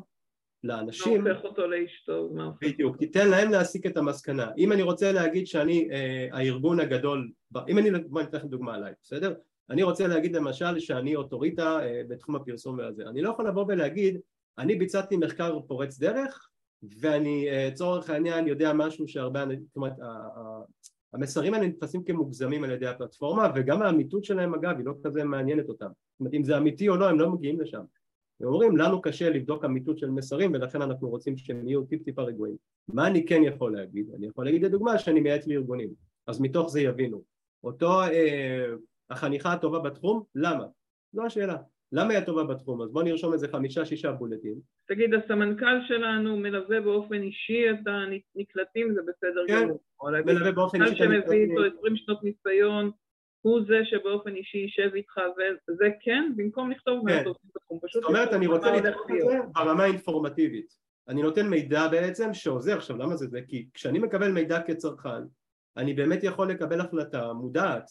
לאנשים... מה הופך אותו לאיש טוב? בדיוק, תיתן להם להסיק את המסקנה. אם אני רוצה להגיד שאני אה, הארגון הגדול, אם אני, בוא אני אתן לכם דוגמה עליי, בסדר? אני רוצה להגיד למשל שאני אוטוריטה אה, בתחום הפרסום והזה, אני לא יכול לבוא ולהגיד אני ביצעתי מחקר פורץ דרך ואני לצורך העניין יודע משהו שהרבה, זאת אומרת המסרים האלה נתפסים כמוגזמים על ידי הפלטפורמה וגם האמיתות שלהם אגב היא לא כזה מעניינת אותם זאת אומרת אם זה אמיתי או לא הם לא מגיעים לשם הם אומרים לנו קשה לבדוק אמיתות של מסרים ולכן אנחנו רוצים שהם יהיו טיפ טיפה רגועים מה אני כן יכול להגיד? אני יכול להגיד לדוגמה שאני מייעץ לארגונים אז מתוך זה יבינו אותו אה, החניכה הטובה בתחום למה? זו השאלה למה היא הטובה בתחום? אז בוא נרשום איזה חמישה שישה בולטים. תגיד, הסמנכ"ל שלנו מלווה באופן אישי את הנקלטים, זה בסדר כן, גמור. מלווה באופן אישי. שמביא איתו 20 שנות ניסיון, הוא זה שבאופן אישי יישב איתך, וזה כן, במקום לכתוב מה אתה עושה בתחום. זאת אומרת, אני רוצה לכתוב את זה ברמה האינפורמטיבית. אני נותן מידע בעצם שעוזר. עכשיו, למה זה זה? כי כשאני מקבל מידע כצרכן, אני באמת יכול לקבל החלטה מודעת.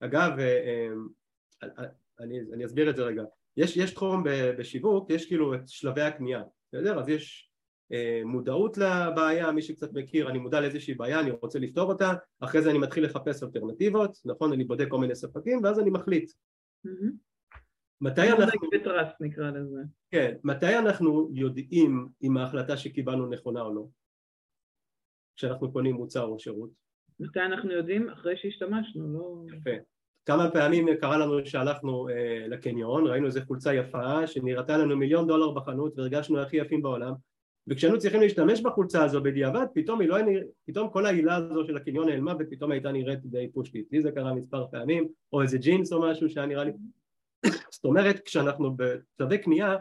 אגב, אה, אה, אני, אני אסביר את זה רגע. יש, יש תחום בשיווק, יש כאילו את שלבי הקנייה, בסדר? אז יש אה, מודעות לבעיה, מי שקצת מכיר, אני מודע לאיזושהי בעיה, אני רוצה לפתור אותה, אחרי זה אני מתחיל לחפש אלטרנטיבות, נכון? אני בודק כל מיני ספקים, ואז אני מחליט. מתי אנחנו... בטרסט נקרא לזה. כן, מתי אנחנו יודעים אם ההחלטה שקיבלנו נכונה או לא? כשאנחנו קונים מוצר או שירות? מתי אנחנו יודעים? אחרי שהשתמשנו, לא... יפה. כמה פעמים קרה לנו שהלכנו אה, לקניון, ראינו איזה חולצה יפה שנראתה לנו מיליון דולר בחנות והרגשנו הכי יפים בעולם וכשהיינו צריכים להשתמש בחולצה הזו בדיעבד פתאום, לא נרא... פתאום כל העילה הזו של הקניון נעלמה ופתאום הייתה נראית די פושטית. לי זה קרה מספר פעמים או איזה ג'ינס או משהו שהיה נראה לי. זאת אומרת כשאנחנו בשלבי קנייה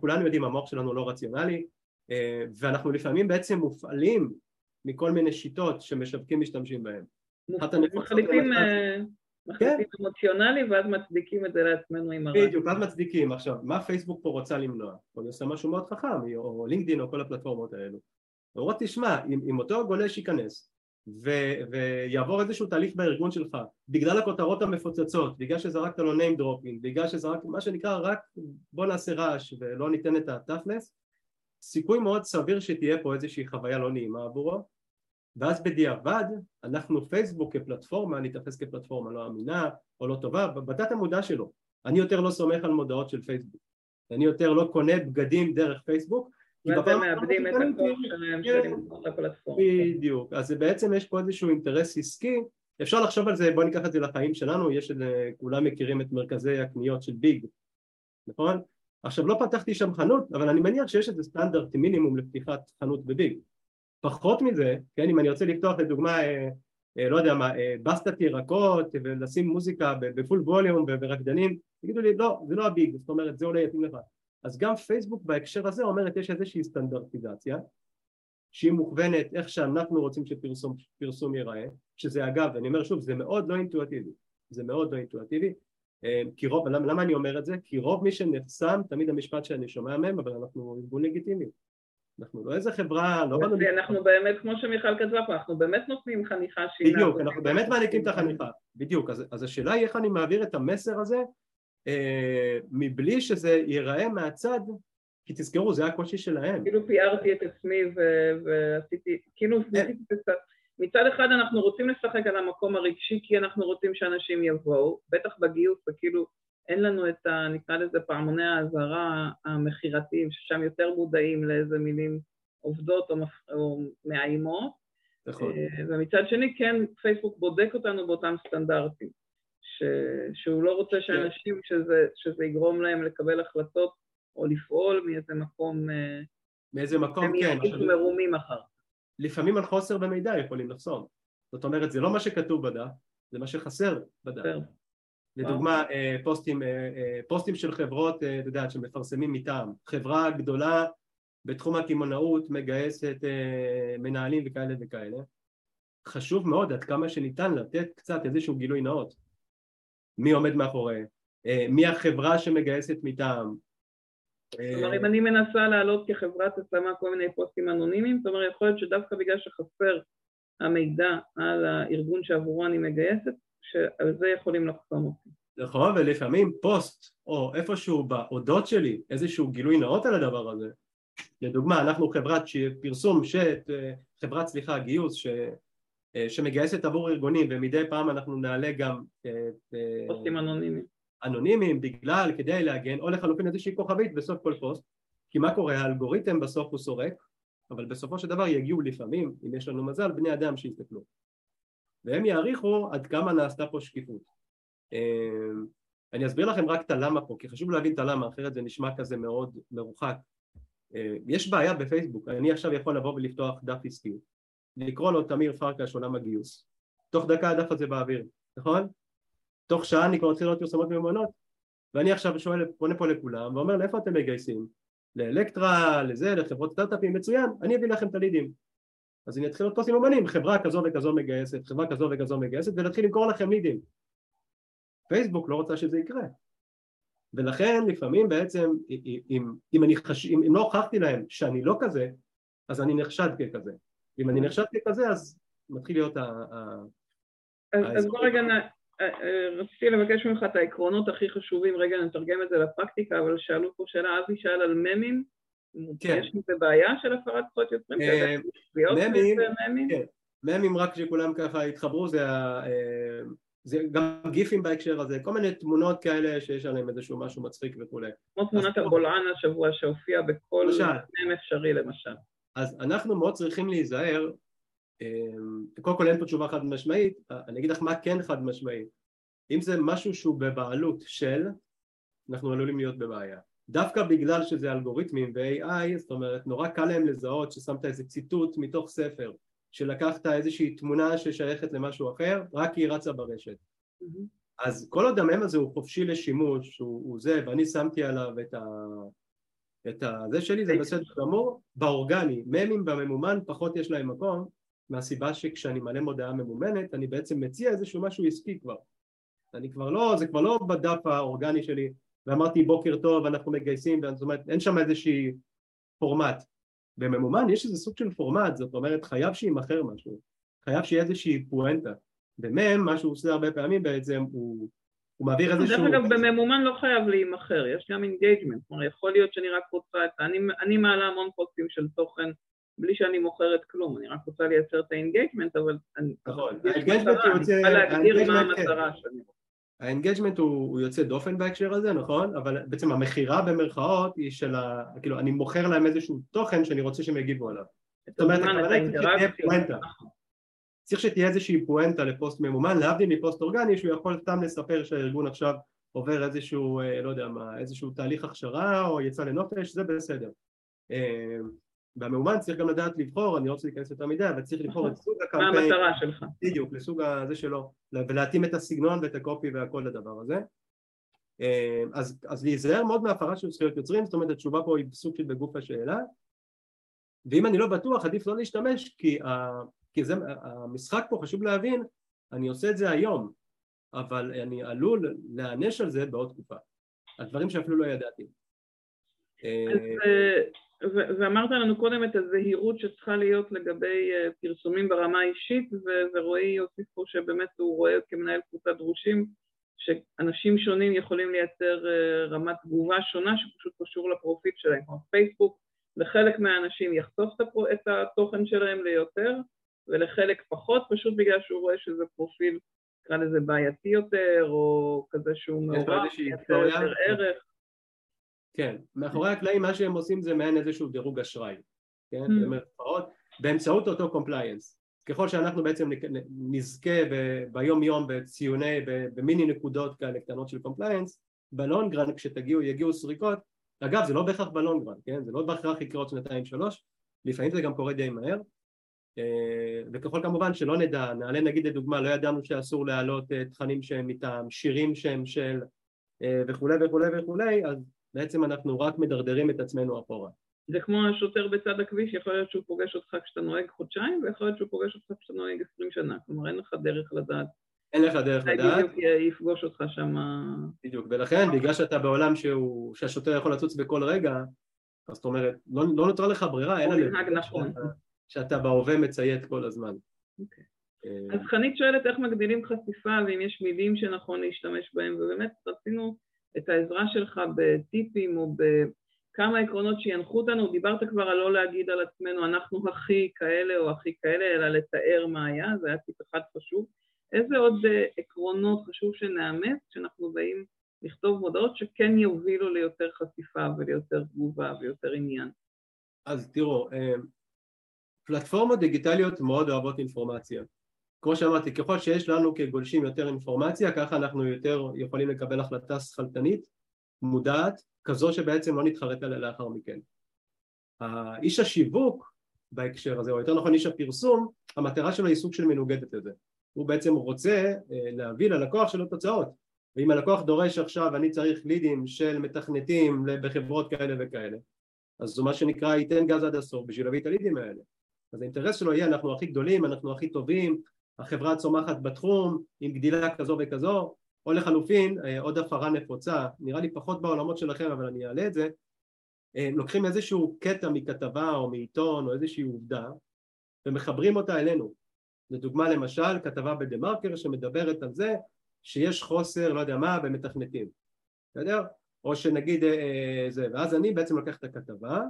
כולנו יודעים המוח שלנו לא רציונלי אה, ואנחנו לפעמים בעצם מופעלים מכל מיני שיטות שמשווקים משתמשים בהם מחליטים כן. אמוציונלי ואז מצדיקים את זה לעצמנו עם הרע. בדיוק, ואז מצדיקים. עכשיו, מה פייסבוק פה רוצה למנוע? הוא עושה משהו מאוד חכם, או לינקדאין או כל הפלטפורמות האלו. הוא אומר, תשמע, אם, אם אותו גולש ייכנס ו, ויעבור איזשהו תהליך בארגון שלך בגלל הכותרות המפוצצות, בגלל שזרקת לו name dropping, בגלל שזרקת מה שנקרא רק בוא נעשה רעש ולא ניתן את התכלס, סיכוי מאוד סביר שתהיה פה איזושהי חוויה לא נעימה עבורו ואז בדיעבד אנחנו פייסבוק כפלטפורמה ניתפס כפלטפורמה לא אמינה או לא טובה בתת המודע שלו. אני יותר לא סומך על מודעות של פייסבוק. אני יותר לא קונה בגדים דרך פייסבוק ואתם מאבדים את הכוח שלהם של כן. למכור לפלטפורמה. בדיוק. אז בעצם יש פה איזשהו אינטרס עסקי. אפשר לחשוב על זה בוא ניקח את זה לחיים שלנו יש את כולם מכירים את מרכזי הקניות של ביג נכון? עכשיו לא פתחתי שם חנות אבל אני מניח שיש איזה סטנדרט מינימום לפתיחת חנות בביג פחות מזה, כן, אם אני רוצה לפתוח לדוגמה, אה, אה, לא יודע מה, אה, בסטת ירקות ולשים מוזיקה בפול ווליום ורקדנים, תגידו לי לא, זה לא הביג, זאת אומרת זה אולי יתאים לך. אז גם פייסבוק בהקשר הזה אומרת יש איזושהי סטנדרטיזציה שהיא מוכוונת איך שאנחנו רוצים שפרסום ייראה, שזה אגב, אני אומר שוב, זה מאוד לא אינטואטיבי, זה מאוד לא אינטואטיבי, כי רוב, למה, למה אני אומר את זה? כי רוב מי שנחסם, תמיד המשפט שאני שומע מהם, אבל אנחנו ארגון לגיטימי, אנחנו לא איזה חברה, לא באנו... אנחנו באמת, כמו שמיכל כתבה פה, אנחנו באמת נותנים חניכה שהיא... בדיוק, אנחנו באמת מעניקים את החניכה, בדיוק, אז, אז השאלה היא איך אני מעביר את המסר הזה אה, מבלי שזה ייראה מהצד, כי תזכרו, זה הקושי שלהם. כאילו פיארתי את עצמי ועשיתי, כאילו אה. מצד אחד אנחנו רוצים לשחק על המקום הרגשי כי אנחנו רוצים שאנשים יבואו, בטח בגיוס, וכאילו אין לנו את ה... נקרא לזה פעמוני האזהרה המכירתיים, ששם יותר מודעים לאיזה מילים עובדות או, מפ... או מאיימות. נכון. אה, ומצד שני, כן, פייסבוק בודק אותנו באותם סטנדרטים. ש... שהוא לא רוצה שאנשים, כן. שזה, שזה יגרום להם לקבל החלטות או לפעול מאיזה מקום... אה, מאיזה מקום, כן. הם יהיו מרומים אחר. לפעמים על חוסר במידע יכולים לחסום. זאת אומרת, זה לא מה שכתוב בדף, זה מה שחסר בדף. לדוגמה אה, פוסטים, אה, אה, פוסטים של חברות, את יודעת, שמפרסמים מטעם, חברה גדולה בתחום הקמעונאות מגייסת מנהלים וכאלה וכאלה, חשוב מאוד עד כמה שניתן לתת קצת איזשהו גילוי נאות, מי עומד מאחורי, מי החברה שמגייסת מטעם. כלומר אם אני מנסה להעלות כחברת השמה כל מיני פוסטים אנונימיים, זאת אומרת יכול להיות שדווקא בגלל שחסר המידע על הארגון שעבורו אני מגייסת, שעל זה יכולים לחסום אותי. נכון, ולפעמים פוסט או איפשהו באודות שלי איזשהו גילוי נאות על הדבר הזה. לדוגמה אנחנו חברת פרסום, ש... חברת סליחה גיוס שמגייסת עבור ארגונים ומדי פעם אנחנו נעלה גם פוסטים אנונימיים. אנונימיים בגלל כדי להגן או לחלופין איזושהי כוכבית בסוף כל פוסט. כי מה קורה? האלגוריתם בסוף הוא סורק אבל בסופו של דבר יגיעו לפעמים אם יש לנו מזל בני אדם שיסתכלו והם יעריכו עד כמה נעשתה פה שקיפות. אני אסביר לכם רק את הלמה פה כי חשוב להבין את הלמה אחרת זה נשמע כזה מאוד מרוחק. יש בעיה בפייסבוק אני עכשיו יכול לבוא ולפתוח דף עסקי לקרוא לו תמיר פרקש עולם הגיוס. תוך דקה הדף הזה באוויר נכון? תוך שעה אני כבר מתחיל לראות פרסומות ממומנות ואני עכשיו שואל, פונה פה לכולם ואומר לאיפה אתם מגייסים? לאלקטרה, לזה, לחברות סטארט-אפים, מצוין, אני אביא לכם את הלידים אז אני אתחיל להיות פוסטים אומנים, חברה כזו וכזו מגייסת, חברה כזו וכזו מגייסת ולהתחיל למכור לכם לידים. פייסבוק לא רוצה שזה יקרה. ולכן לפעמים בעצם אם, אם, אני חש... אם, אם לא הוכחתי להם שאני לא כזה אז אני נחשד ככזה. אם אני נחשד ככזה אז מתחיל להיות ה... אז בוא רגע רציתי לבקש ממך את העקרונות הכי חשובים, רגע נתרגם את זה לפרקטיקה, אבל שאלו פה שאלה, אבי שאל על ממים, כן. יש איזה בעיה של הפרת זכויות יוצרים? אה, ממים, כן, ממים רק שכולם ככה התחברו, זה אה, זה גם גיפים בהקשר הזה, כל מיני תמונות כאלה שיש עליהם איזשהו משהו מצחיק וכולי. כמו תמונת הבולען השבוע שהופיע בכל מם אפשרי למשל. אז אנחנו מאוד צריכים להיזהר אמ, קודם כל אין פה תשובה חד משמעית, אני אגיד לך מה כן חד משמעית אם זה משהו שהוא בבעלות של, אנחנו עלולים להיות בבעיה דווקא בגלל שזה אלגוריתמים ו-AI, זאת אומרת נורא קל להם לזהות ששמת איזה ציטוט מתוך ספר שלקחת איזושהי תמונה ששייכת למשהו אחר רק כי היא רצה ברשת. Mm-hmm. אז כל עוד המם הזה הוא חופשי לשימוש, הוא, הוא זה, ואני שמתי עליו את ה... את ה... זה שלי זה בסדר גמור, באורגני, ממים בממומן פחות יש להם מקום מהסיבה שכשאני מעלה מודעה ממומנת אני בעצם מציע איזשהו משהו עסקי כבר. אני כבר לא, זה כבר לא בדף האורגני שלי ואמרתי בוקר טוב אנחנו מגייסים זאת אומרת אין שם איזושהי פורמט בממומן יש איזה סוג של פורמט זאת אומרת חייב שיימכר משהו חייב שיהיה איזושהי פואנטה במם מה שהוא עושה הרבה פעמים בעצם הוא, הוא מעביר איזשהו... דרך אגב בממומן לא חייב להימכר יש גם engagement כלומר יכול להיות שאני רק רוצה את אני, אני מעלה המון פוסטים של תוכן בלי שאני מוכרת כלום, אני רק רוצה לייצר את ה engagement, אבל. נכון, ה engagement. אני צריכה להגדיר מה המטרה שלי. ה engagement הוא, הוא יוצא דופן בהקשר הזה, נכון? אבל בעצם המכירה במרכאות היא של ה... כאילו, אני מוכר להם איזשהו תוכן שאני רוצה שהם יגיבו עליו. זאת אומרת, הכוונה. צריך שתהיה איזושהי פואנטה לפוסט ממומן, להבדיל מפוסט אורגני, שהוא יכול סתם לספר שהארגון עכשיו עובר איזשהו, אה, לא יודע מה, איזשהו תהליך הכשרה או יצא לנופש, זה בסדר. והמאומן צריך גם לדעת לבחור, אני לא רוצה להיכנס יותר מדי, אבל צריך לבחור את סוג הקמפיין. מה המטרה שלך. בדיוק, לסוג הזה שלו, ולהתאים את הסגנון ואת הקופי והכל לדבר הזה. אה, אז, אז להיזהר מאוד מהפרה של זכויות יוצרים, זאת אומרת התשובה פה היא סוג של בגוף השאלה, ואם אני לא בטוח עדיף לא להשתמש כי, ה, כי זה, המשחק פה חשוב להבין, אני עושה את זה היום, אבל אני עלול להיענש על זה בעוד תקופה, על דברים שאפילו לא ידעתי. אז אה, ואמרת לנו קודם את הזהירות שצריכה להיות לגבי אה, פרסומים ברמה האישית, ורועי יוסיף פה שבאמת הוא רואה כמנהל קבוצת דרושים שאנשים שונים יכולים לייצר אה, רמת תגובה שונה שפשוט קשור לפרופיל שלהם, כמו פייסבוק, לחלק מהאנשים יחשוף את התוכן שלהם ליותר, ולחלק פחות, פשוט בגלל שהוא רואה שזה פרופיל, נקרא לזה בעייתי יותר, או כזה שהוא מעורב, יותר ערך. כן, מאחורי הקלעים מה שהם עושים זה מעין איזשהו דירוג אשראי, כן, mm. במרכאות, באמצעות אותו compliance. ככל שאנחנו בעצם נזכה ביום יום בציוני, במיני נקודות כאלה קטנות של compliance, בלונגרן כשתגיעו, יגיעו סריקות, אגב זה לא בהכרח בלונגרן, כן, זה לא בהכרח יקרה עוד שנתיים שלוש, לפעמים זה גם קורה די מהר, אה, וככל כמובן שלא נדע, נעלה נגיד לדוגמה, לא ידענו שאסור להעלות אה, תכנים שהם מטעם, שירים שהם של אה, וכולי וכולי וכולי, אז בעצם אנחנו רק מדרדרים את עצמנו אחורה. זה כמו השוטר בצד הכביש, יכול להיות שהוא פוגש אותך כשאתה נוהג חודשיים, ויכול להיות שהוא פוגש אותך כשאתה נוהג עשרים שנה, כלומר אין לך דרך לדעת. אין לך דרך לדעת. בדיוק יפגוש אותך שם. בדיוק, ולכן בגלל שאתה בעולם שהוא, שהשוטר יכול לצוץ בכל רגע, אז זאת אומרת, לא, לא נותרה לך ברירה, אין עליך. נכון. שאתה, שאתה בהווה מציית כל הזמן. אוקיי. אה, אז חנית שואלת איך מגדילים חשיפה ואם יש מילים שנכון להשתמש בהם, ובאמת רצינו את העזרה שלך בטיפים או כמה עקרונות שינחו אותנו, דיברת כבר על לא להגיד על עצמנו אנחנו הכי כאלה או הכי כאלה, אלא לתאר מה היה, זה היה טיפ אחד חשוב. איזה עוד אה, עקרונות חשוב שנאמץ כשאנחנו באים לכתוב מודעות שכן יובילו ליותר חשיפה וליותר תגובה ויותר עניין? אז תראו, אה, פלטפורמות דיגיטליות מאוד אוהבות אינפורמציה. כמו שאמרתי, ככל שיש לנו כגולשים יותר אינפורמציה, ככה אנחנו יותר יכולים לקבל החלטה שכלתנית, מודעת, כזו שבעצם לא נתחרט עליה לאחר מכן. איש השיווק בהקשר הזה, או יותר נכון איש הפרסום, המטרה שלו היא סוג של מנוגדת לזה. הוא בעצם רוצה אה, להביא ללקוח שלו תוצאות. ואם הלקוח דורש עכשיו אני צריך לידים של מתכנתים בחברות כאלה וכאלה, אז זו מה שנקרא ייתן גז עד הסוף בשביל להביא את הלידים האלה. אז האינטרס שלו יהיה אנחנו הכי גדולים, אנחנו הכי טובים, החברה צומחת בתחום עם גדילה כזו וכזו, או לחלופין אה, עוד הפרה נפוצה, נראה לי פחות בעולמות שלכם אבל אני אעלה את זה, אה, לוקחים איזשהו קטע מכתבה או מעיתון או איזושהי עובדה ומחברים אותה אלינו. לדוגמה למשל כתבה בדה מרקר שמדברת על זה שיש חוסר לא יודע מה במתכנתים, בסדר? או שנגיד אה, זה, ואז אני בעצם לוקח את הכתבה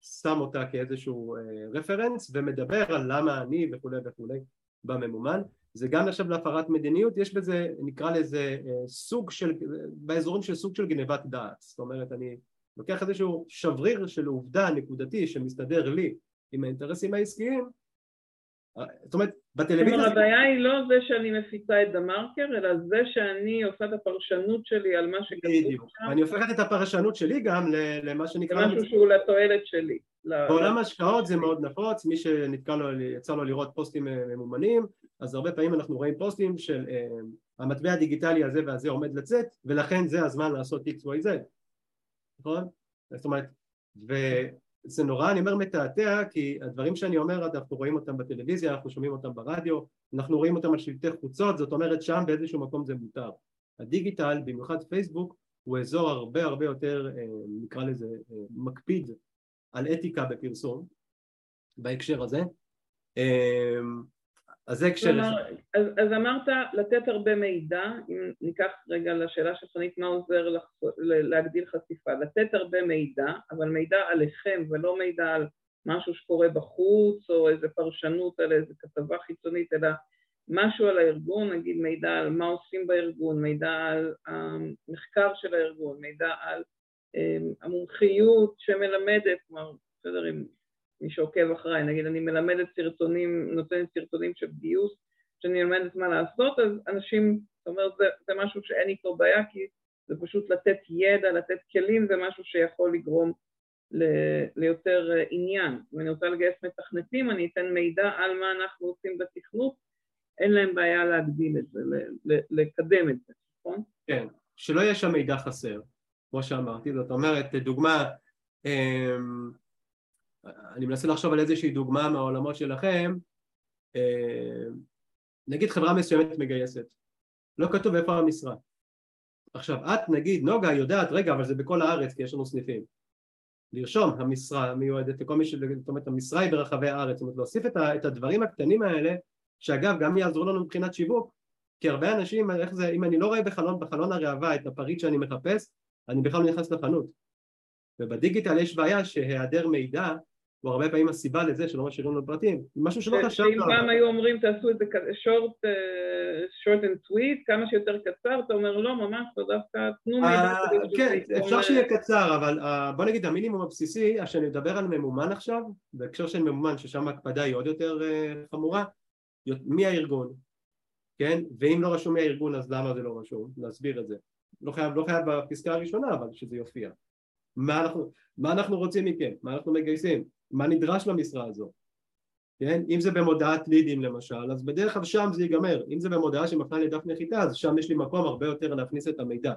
שם אותה כאיזשהו רפרנס ומדבר על למה אני וכולי וכולי בממומן זה גם נחשב להפרת מדיניות, יש בזה, נקרא לזה אה, סוג של, באזורים של סוג של גנבת דעת, זאת אומרת אני לוקח איזשהו שבריר של עובדה נקודתי שמסתדר לי עם האינטרסים העסקיים, אה, זאת אומרת בטלוויזיה... כלומר הבעיה היא לא זה שאני מפיצה את דה מרקר, אלא זה שאני עושה את הפרשנות שלי על מה שכתוב שם. אני הופכת את הפרשנות שלי גם למה שנקרא... למשהו שהוא לתועלת שלי. בעולם ההשקעות זה מאוד נפוץ, מי שנתקע לו, יצא לו לראות פוסטים אה, ממומנים, אז הרבה פעמים אנחנו רואים פוסטים של uh, המטבע הדיגיטלי הזה והזה עומד לצאת, ולכן זה הזמן לעשות XYZ, נכון? זאת אומרת, וזה נורא, אני אומר מתעתע, כי הדברים שאני אומר, אנחנו רואים אותם בטלוויזיה, אנחנו שומעים אותם ברדיו, אנחנו רואים אותם על שלטי חוצות, זאת אומרת שם באיזשהו מקום זה מותר. הדיגיטל, במיוחד פייסבוק, הוא אזור הרבה הרבה יותר, אה, נקרא לזה, מקפיד על אתיקה בפרסום בהקשר הזה. אמ, אז זה הקשר... אז, אז אמרת לתת הרבה מידע, אם ניקח רגע לשאלה של חנית מה עוזר לח... להגדיל חשיפה, לתת הרבה מידע, אבל מידע עליכם ולא מידע על משהו שקורה בחוץ או איזה פרשנות על איזה כתבה חיצונית, אלא משהו על הארגון, נגיד מידע על מה עושים בארגון, מידע על המחקר של הארגון, מידע על המומחיות שמלמדת, כלומר, בסדר, אם מי שעוקב אחריי, נגיד אני מלמדת סרטונים, נותנת סרטונים של גיוס, שאני מלמדת מה לעשות, אז אנשים, זאת אומרת, זה, זה משהו שאין איתו בעיה, כי זה פשוט לתת ידע, לתת כלים, זה משהו שיכול לגרום ל, ליותר עניין. אם אני רוצה לגייס מתכנתים, אני אתן מידע על מה אנחנו עושים בתכנות, אין להם בעיה להגדיל את זה, לקדם את זה, נכון? כן, שלא יהיה שם מידע חסר. כמו שאמרתי, זאת אומרת, דוגמה, אמ, אני מנסה לחשוב על איזושהי דוגמה מהעולמות שלכם, אמ, נגיד חברה מסוימת מגייסת, לא כתוב איפה המשרה. עכשיו את נגיד נוגה יודעת רגע אבל זה בכל הארץ כי יש לנו סניפים לרשום המשרה מיועדת לכל מי ש... זאת אומרת המשרה היא ברחבי הארץ זאת אומרת להוסיף את, ה... את הדברים הקטנים האלה שאגב גם יעזרו לנו מבחינת שיווק כי הרבה אנשים איך זה אם אני לא רואה בחלון, בחלון הראווה את הפריט שאני מחפש אני בכלל לא נכנס לחנות. ובדיגיטל יש בעיה שהיעדר מידע הוא הרבה פעמים הסיבה לזה שלא משאירים לנו פרטים, משהו שלא חשבת עליו. אם פעם היו אומרים תעשו את זה short, uh, short and sweet, כמה שיותר קצר, אתה אומר לא, ממש, לא דווקא תנו מידע. Uh, כן, אפשר שיהיה קצר, אבל uh, בוא נגיד המינימום הבסיסי, שאני מדבר על ממומן עכשיו, בהקשר של ממומן, ששם ההקפדה היא עוד יותר חמורה, מי הארגון, כן? ואם לא רשום מי הארגון אז למה זה לא רשום? להסביר את זה. לא חייב, לא חייב בפסקה הראשונה, אבל שזה יופיע. מה אנחנו, מה אנחנו רוצים מכם? מה אנחנו מגייסים? מה נדרש למשרה הזו? כן? אם זה במודעת לידים למשל, אז בדרך כלל שם זה ייגמר. אם זה במודעה שמפנה לדף נחיתה, אז שם יש לי מקום הרבה יותר להכניס את המידע.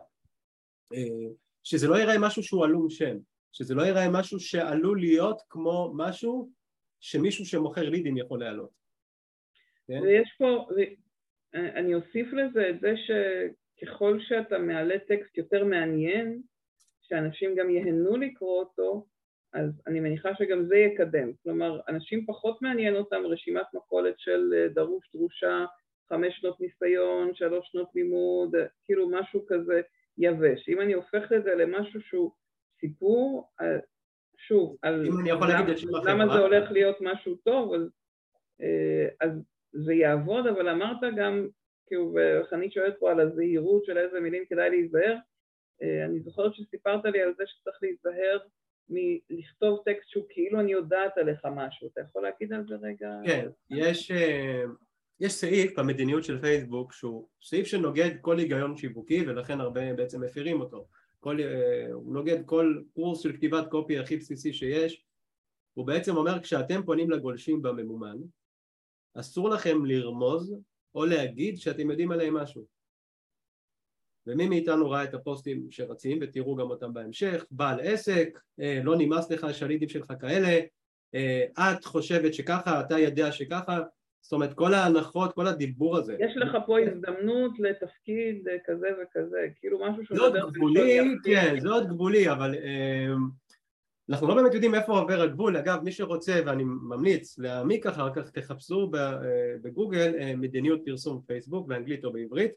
אה, שזה לא ייראה משהו שהוא עלום שם, שזה לא ייראה משהו שעלול להיות כמו משהו שמישהו שמוכר לידים יכול להעלות. כן? ויש פה, אני אוסיף לזה את זה ש... ככל שאתה מעלה טקסט יותר מעניין, שאנשים גם ייהנו לקרוא אותו, אז אני מניחה שגם זה יקדם. כלומר, אנשים פחות מעניין אותם רשימת מכולת של אה, דרוש, דרושה, חמש שנות ניסיון, שלוש שנות לימוד, כאילו משהו כזה יבש. אם אני הופכת את זה למשהו שהוא סיפור, אה, שוב, על החברה. למה זה הולך להיות משהו טוב, אז, אה, אז זה יעבוד, אבל אמרת גם, כאילו, וחנית שואלת פה על הזהירות של איזה מילים כדאי להיזהר, אה, אני זוכרת שסיפרת לי על זה שצריך להיזהר מלכתוב טקסט שהוא כאילו אני יודעת עליך משהו, אתה יכול להגיד על זה רגע? כן, יש, אה, יש סעיף במדיניות של פייסבוק שהוא סעיף שנוגד כל היגיון שיווקי ולכן הרבה בעצם מפירים אותו. כל, אה, הוא נוגד כל קורס של כתיבת קופי הכי בסיסי שיש. הוא בעצם אומר כשאתם פונים לגולשים בממומן אסור לכם לרמוז או להגיד שאתם יודעים עליהם משהו. ומי מאיתנו ראה את הפוסטים שרצים ותראו גם אותם בהמשך בעל עסק, אה, לא נמאס לך השליטים שלך כאלה אה, את חושבת שככה, אתה יודע שככה זאת אומרת כל ההנחות, כל הדיבור הזה. יש לך פה הזדמנות לתפקיד כזה וכזה, כאילו משהו שהוא... זה עוד גבולי, כן, זה עוד גבולי, אבל אה, אנחנו לא באמת יודעים איפה עובר הגבול, אגב מי שרוצה ואני ממליץ להעמיק אחר כך תחפשו בגוגל מדיניות פרסום פייסבוק באנגלית או בעברית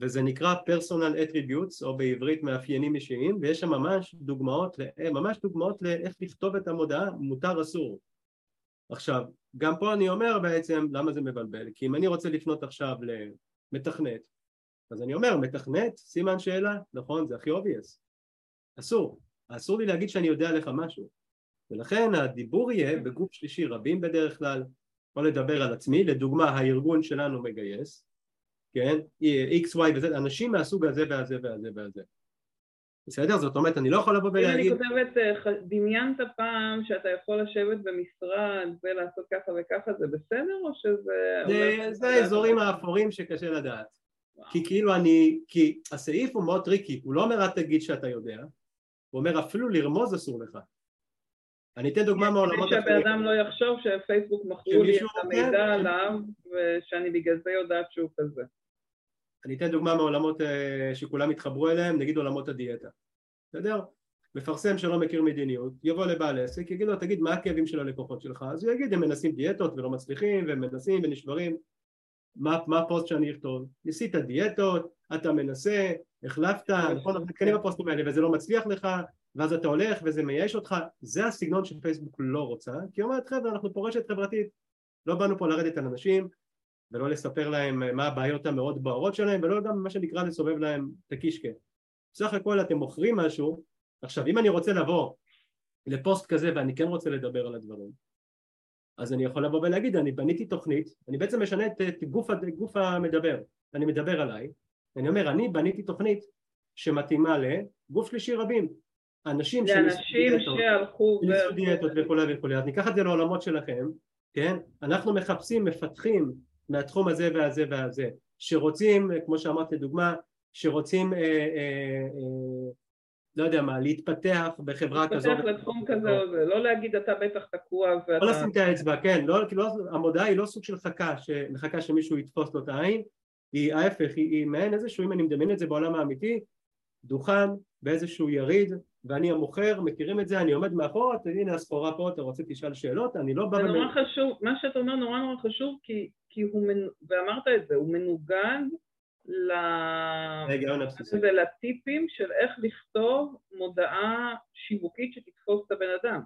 וזה נקרא personal attributes או בעברית מאפיינים אישיים ויש שם ממש דוגמאות, ממש דוגמאות לאיך לכתוב את המודעה מותר אסור. עכשיו גם פה אני אומר בעצם למה זה מבלבל? כי אם אני רוצה לפנות עכשיו למתכנת אז אני אומר מתכנת סימן שאלה נכון? זה הכי obvious. אסור אסור לי להגיד שאני יודע עליך משהו. ולכן הדיבור יהיה בגוף שלישי רבים בדרך כלל או לדבר על עצמי. לדוגמה הארגון שלנו מגייס כן, x, y וz, אנשים מהסוג הזה והזה והזה והזה. בסדר? זאת אומרת, אני לא יכול לבוא ולהגיד... אני כותבת, אה, דמיינת פעם שאתה יכול לשבת במשרד ולעשות ככה וככה, זה בסדר או שזה... זה, זה האזורים האפורים שקשה לדעת. כי כאילו אני, כי הסעיף הוא מאוד tricky, הוא לא אומר אל תגיד שאתה יודע, הוא אומר אפילו לרמוז אסור לך. אני אתן דוגמה מהעולמות אחרים. כדי שהבן אדם לא יחשוב שפייסבוק מכרו לי את המידע עליו ושאני בגלל זה יודעת שהוא כזה. אני אתן דוגמה מעולמות אה, שכולם התחברו אליהם, נגיד עולמות הדיאטה, בסדר? מפרסם שלא מכיר מדיניות, יבוא לבעל עסק, יגיד לו תגיד מה הכאבים של הלקוחות שלך, אז הוא יגיד הם מנסים דיאטות ולא מצליחים והם מנסים ונשברים מה, מה הפוסט שאני אכתוב? ניסית דיאטות, אתה מנסה, החלפת, נכון, אנחנו מתקנים בפוסטים האלה וזה לא מצליח לך ואז אתה הולך וזה מייאש אותך, זה הסגנון שפייסבוק לא רוצה, כי היא אומרת חבר'ה אנחנו פה רשת חברתית, לא באנו פה לרדת על אנשים, ולא לספר להם מה הבעיות המאוד בוערות שלהם ולא גם מה שנקרא לסובב להם את הקישקע. בסך הכל אתם מוכרים משהו, עכשיו אם אני רוצה לבוא לפוסט כזה ואני כן רוצה לדבר על הדברים אז אני יכול לבוא ולהגיד אני בניתי תוכנית, אני בעצם משנה את, את גוף, גוף המדבר, אני מדבר עליי, אני אומר אני בניתי תוכנית שמתאימה לגוף שלישי רבים. אנשים שהלכו ו... דיאטות וכולי וכולי, אז ניקח את זה לעולמות שלכם, כן? אנחנו מחפשים, מפתחים מהתחום הזה והזה והזה. שרוצים כמו שאמרת לדוגמה שרוצים אה, אה, אה, לא יודע מה להתפתח בחברה כזאת. להתפתח לתחום כזה או זה. לא להגיד אתה בטח תקוע ואתה לא לשים את האצבע כן. לא, כאילו, המודעה היא לא סוג של חכה שמחכה שמישהו יתפוס לו את העין היא ההפך היא, היא מעין איזשהו אם אני מדמיין את זה בעולם האמיתי דוכן באיזשהו יריד ואני המוכר, מכירים את זה, אני עומד מאחור, הנה הסחורה פה, אתה רוצה תשאל שאלות, אני לא בא... זה נורא חשוב, מה שאתה אומר נורא נורא חשוב, כי, כי הוא, מנ... ואמרת את זה, הוא מנוגד ל... לטיפים של איך לכתוב מודעה שיווקית שתתפוס את הבן אדם.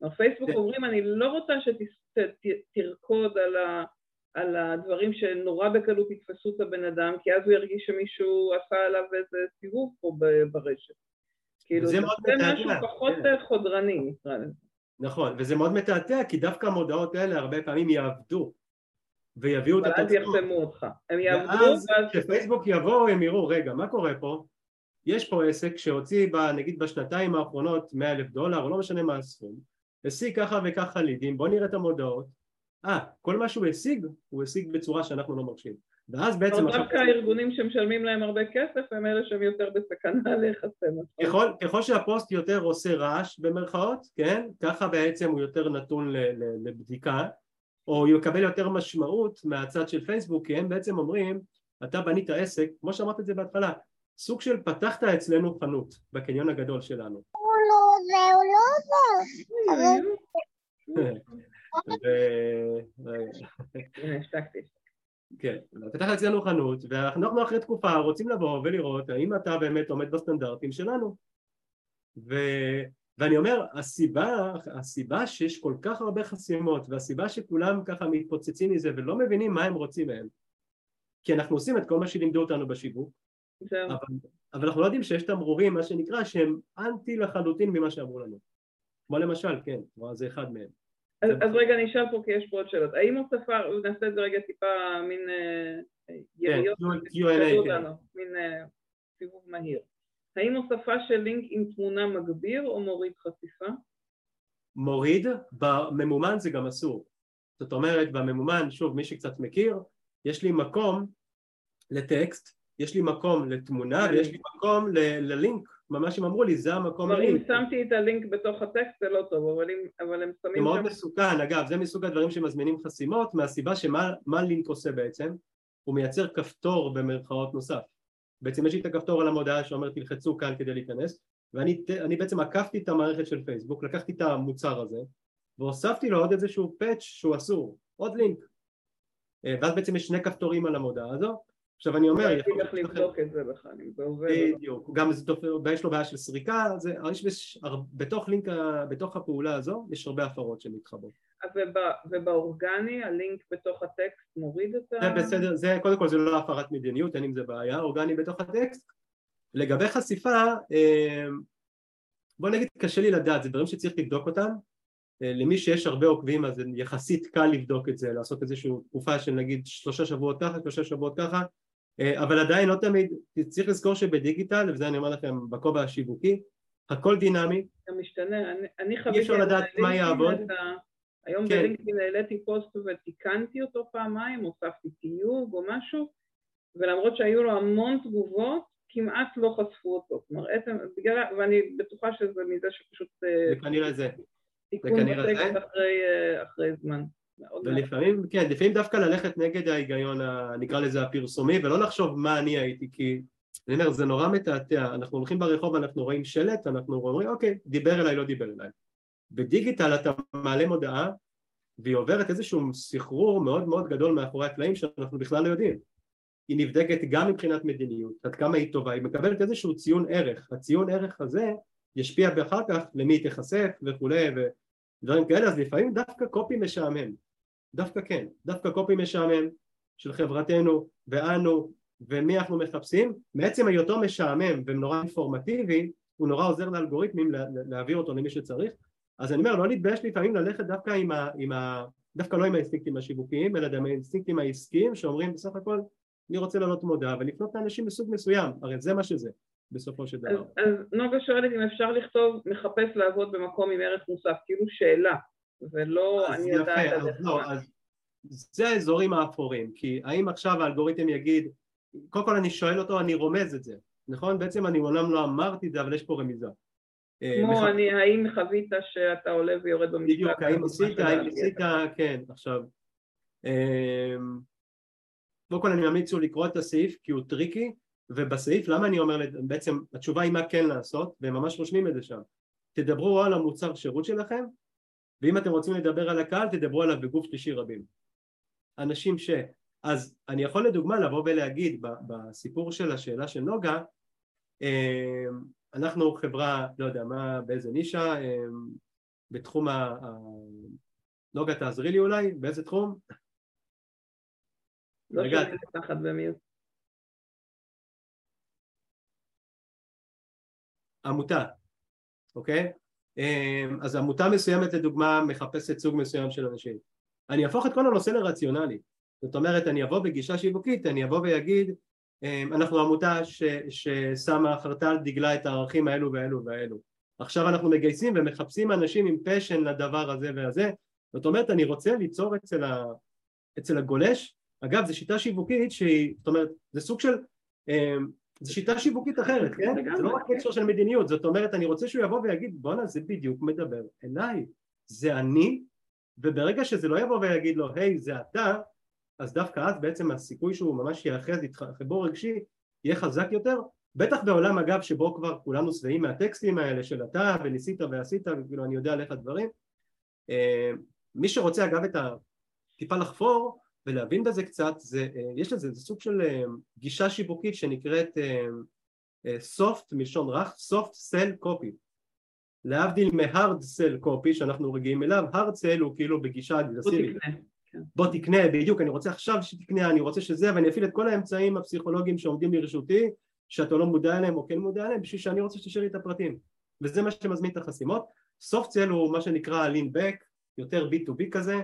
בפייסבוק כן. אומרים, אני לא רוצה שתרקוד על, ה... על הדברים שנורא בקלות יתפסו את הבן אדם, כי אז הוא ירגיש שמישהו עשה עליו איזה סיבוב פה ברשת. כאילו זה משהו פחות כן. חודרני נקרא לזה. נכון, וזה מאוד מתעתע כי דווקא המודעות האלה הרבה פעמים יעבדו ויביאו את התוצאות. אבל אז יחסמו אותך. הם יעבדו ואז כשפייסבוק יבואו הם יראו רגע מה קורה פה יש פה עסק שהוציא ב, נגיד בשנתיים האחרונות 100 אלף דולר או לא משנה מה הסכום השיג ככה וככה לידים בוא נראה את המודעות אה כל מה שהוא השיג הוא השיג בצורה שאנחנו לא מרשים ואז בעצם... אבל דווקא הארגונים שמשלמים להם הרבה כסף הם אלה שהם יותר בסכנה להיחסם. ככל, ככל שהפוסט יותר עושה רעש במרכאות, כן? ככה בעצם הוא יותר נתון לבדיקה או הוא יקבל יותר משמעות מהצד של פייסבוק כי הם בעצם אומרים אתה בנית עסק, כמו שאמרת את זה בהתחלה, סוג של פתחת אצלנו חנות בקניון הגדול שלנו. הוא לא זה, הוא לא זה. כן, פתח אצלנו חנות ואנחנו אחרי תקופה רוצים לבוא ולראות האם אתה באמת עומד בסטנדרטים שלנו. ואני אומר, הסיבה, הסיבה שיש כל כך הרבה חסימות והסיבה שכולם ככה מתפוצצים מזה ולא מבינים מה הם רוצים מהם כי אנחנו עושים את כל מה שלימדו אותנו בשיווק אבל, אבל אנחנו לא יודעים שיש תמרורים, מה שנקרא, שהם אנטי לחלוטין ממה שאמרו לנו. כמו למשל, כן, זה אחד מהם אז, אז רגע אני אשאל פה כי יש פה עוד שאלות, האם הוספה, נעשה את זה רגע טיפה מין כן, יריות, כן. מין אה, סיבוב מהיר האם הוספה של לינק עם תמונה מגביר או מוריד חשיפה? מוריד, בממומן זה גם אסור. זאת אומרת, בממומן, שוב, מי שקצת מכיר, יש לי מקום לטקסט, יש לי מקום לתמונה ויש לי מקום ללינק, ממש הם אמרו לי, זה המקום ללינק. אם שמתי את הלינק בתוך הטקסט זה לא טוב, אבל, אם, אבל הם שמים... זה מאוד מסוכן, אגב, זה מסוג הדברים שמזמינים חסימות, מהסיבה שמה לינק עושה בעצם? הוא מייצר כפתור במרכאות נוסף. בעצם יש לי את הכפתור על המודעה שאומר תלחצו כאן כדי להיכנס ואני בעצם עקפתי את המערכת של פייסבוק, לקחתי את המוצר הזה והוספתי לו עוד איזשהו פאץ' שהוא אסור, עוד לינק אה, ואז בעצם יש שני כפתורים על המודעה הזו עכשיו אני אומר... אני איך לבדוק את זה בכלל, אם זה עובד. לא. בדיוק, גם יש לו בעיה של סריקה, בתוך לינק, בתוך הפעולה הזו יש הרבה הפרות שמתחברות. ובאורגני הלינק בתוך הטקסט מוריד את ה... זה בסדר, זה קודם כל זה לא הפרת מדיניות, אין עם זה בעיה, אורגני בתוך הטקסט. לגבי חשיפה, אמ, בוא נגיד קשה לי לדעת, זה דברים שצריך לבדוק אותם. אה, למי שיש הרבה עוקבים אז יחסית קל לבדוק את זה, לעשות איזושהי תקופה של נגיד שלושה שבועות ככה, שלושה שבועות ככה, אה, אבל עדיין לא תמיד, צריך לזכור שבדיגיטל, וזה אני אומר לכם בכובע השיווקי, הכל דינמי. זה משתנה, אני, אני חוויתי... אי אפשר לדעת מה יעבוד. היום כן. בלינקדאין העליתי פוסט ותיקנתי אותו פעמיים, הוספתי תיוג או משהו, ולמרות שהיו לו המון תגובות, כמעט לא חשפו אותו. כלומר, עצם, בגלל, ואני בטוחה שזה מזה שפשוט... אה, זה כנראה זה. תיקון בטקסט אחרי, אה, אחרי זמן. ולפעמים, כן, לפעמים דווקא ללכת נגד ההיגיון, נקרא לזה הפרסומי, ולא לחשוב מה אני הייתי, כי אני אומר, זה נורא מתעתע, אנחנו הולכים ברחוב, אנחנו רואים שלט, אנחנו אומרים, אוקיי, דיבר אליי, לא דיבר אליי. בדיגיטל אתה מעלה מודעה והיא עוברת איזשהו סחרור מאוד מאוד גדול מאחורי הקלעים שאנחנו בכלל לא יודעים. היא נבדקת גם מבחינת מדיניות, עד כמה היא טובה, היא מקבלת איזשהו ציון ערך, הציון ערך הזה ישפיע באחר כך למי היא תיחשף וכולי ודברים כאלה, אז לפעמים דווקא קופי משעמם, דווקא כן, דווקא קופי משעמם של חברתנו ואנו ומי אנחנו מחפשים, מעצם היותו משעמם ונורא אינפורמטיבי, הוא נורא עוזר לאלגוריתמים להעביר אותו למי שצריך. אז אני אומר לא להתבייש לפעמים ללכת דווקא עם ה... עם ה דווקא לא עם האינסטינקטים השיווקיים אלא עם האינסטינקטים העסקיים שאומרים בסך הכל אני רוצה לעלות מודעה ולפנות לאנשים מסוג מסוים. הרי זה מה שזה בסופו של דבר. אז, אז נוגה שואלת אם אפשר לכתוב מחפש לעבוד במקום עם ערך מוסף כאילו שאלה ולא אני יודעת אז לא, אז זה האזורים האפורים כי האם עכשיו האלגוריתם יגיד קודם כל אני שואל אותו אני רומז את זה נכון? בעצם אני אומנם לא אמרתי את זה אבל יש פה רמיזה אה, כמו אני, האם חווית שאתה עולה ויורד במשפט? בדיוק, האם עשית, האם עשית, כן, עכשיו אמ, קודם כל אני ממליץ לקרוא את הסעיף כי הוא tricky ובסעיף למה אני אומר בעצם התשובה היא מה כן לעשות והם ממש רושמים את זה שם תדברו על המוצר שירות שלכם ואם אתם רוצים לדבר על הקהל תדברו עליו בגוף שלישי רבים אנשים ש... אז אני יכול לדוגמה לבוא ולהגיד בסיפור של השאלה של נוגה אמ, אנחנו חברה, לא יודע מה, באיזה נישה, אמ, בתחום ה... נוגה תעזרי לי אולי, באיזה תחום? לא שומעים תחת במיוט. עמותה, אוקיי? אמ, אז עמותה מסוימת לדוגמה מחפשת סוג מסוים של אנשים. אני אהפוך את כל הנושא לרציונלי. זאת אומרת, אני אבוא בגישה שיווקית, אני אבוא ואגיד אמ, אנחנו עמותה ש, ששמה חרתה על דגלה את הערכים האלו והאלו והאלו עכשיו אנחנו מגייסים ומחפשים אנשים עם פשן לדבר הזה והזה זאת אומרת אני רוצה ליצור אצל, ה, אצל הגולש אגב זו שיטה שיווקית שהיא זאת אומרת זה סוג של אמ, זו שיטה שיווקית אחרת כן? זה לא רק קשר של מדיניות זאת אומרת אני רוצה שהוא יבוא ויגיד בואנה זה בדיוק מדבר אליי זה אני וברגע שזה לא יבוא ויגיד לו היי זה אתה אז דווקא אז בעצם הסיכוי שהוא ממש ייאחז איתך חיבור רגשי יהיה חזק יותר. בטח בעולם אגב שבו כבר כולנו שבעים מהטקסטים האלה של אתה וניסית ועשית וכאילו אני יודע לך דברים. אה, מי שרוצה אגב את הטיפה לחפור ולהבין בזה קצת זה, אה, יש לזה זה סוג של אה, גישה שיווקית שנקראת soft מלשון רך soft sell copy להבדיל מהארד סל קופי שאנחנו רגילים אליו, הארד סל הוא כאילו בגישה אגרסיבית. כן. בוא תקנה, בדיוק, אני רוצה עכשיו שתקנה, אני רוצה שזה, ואני אפעיל את כל האמצעים הפסיכולוגיים שעומדים לרשותי, שאתה לא מודע אליהם או כן מודע אליהם, בשביל שאני רוצה שתשאיר לי את הפרטים. וזה מה שמזמין את החסימות. סופט סל הוא מה שנקרא lean back, יותר B2B כזה, אה,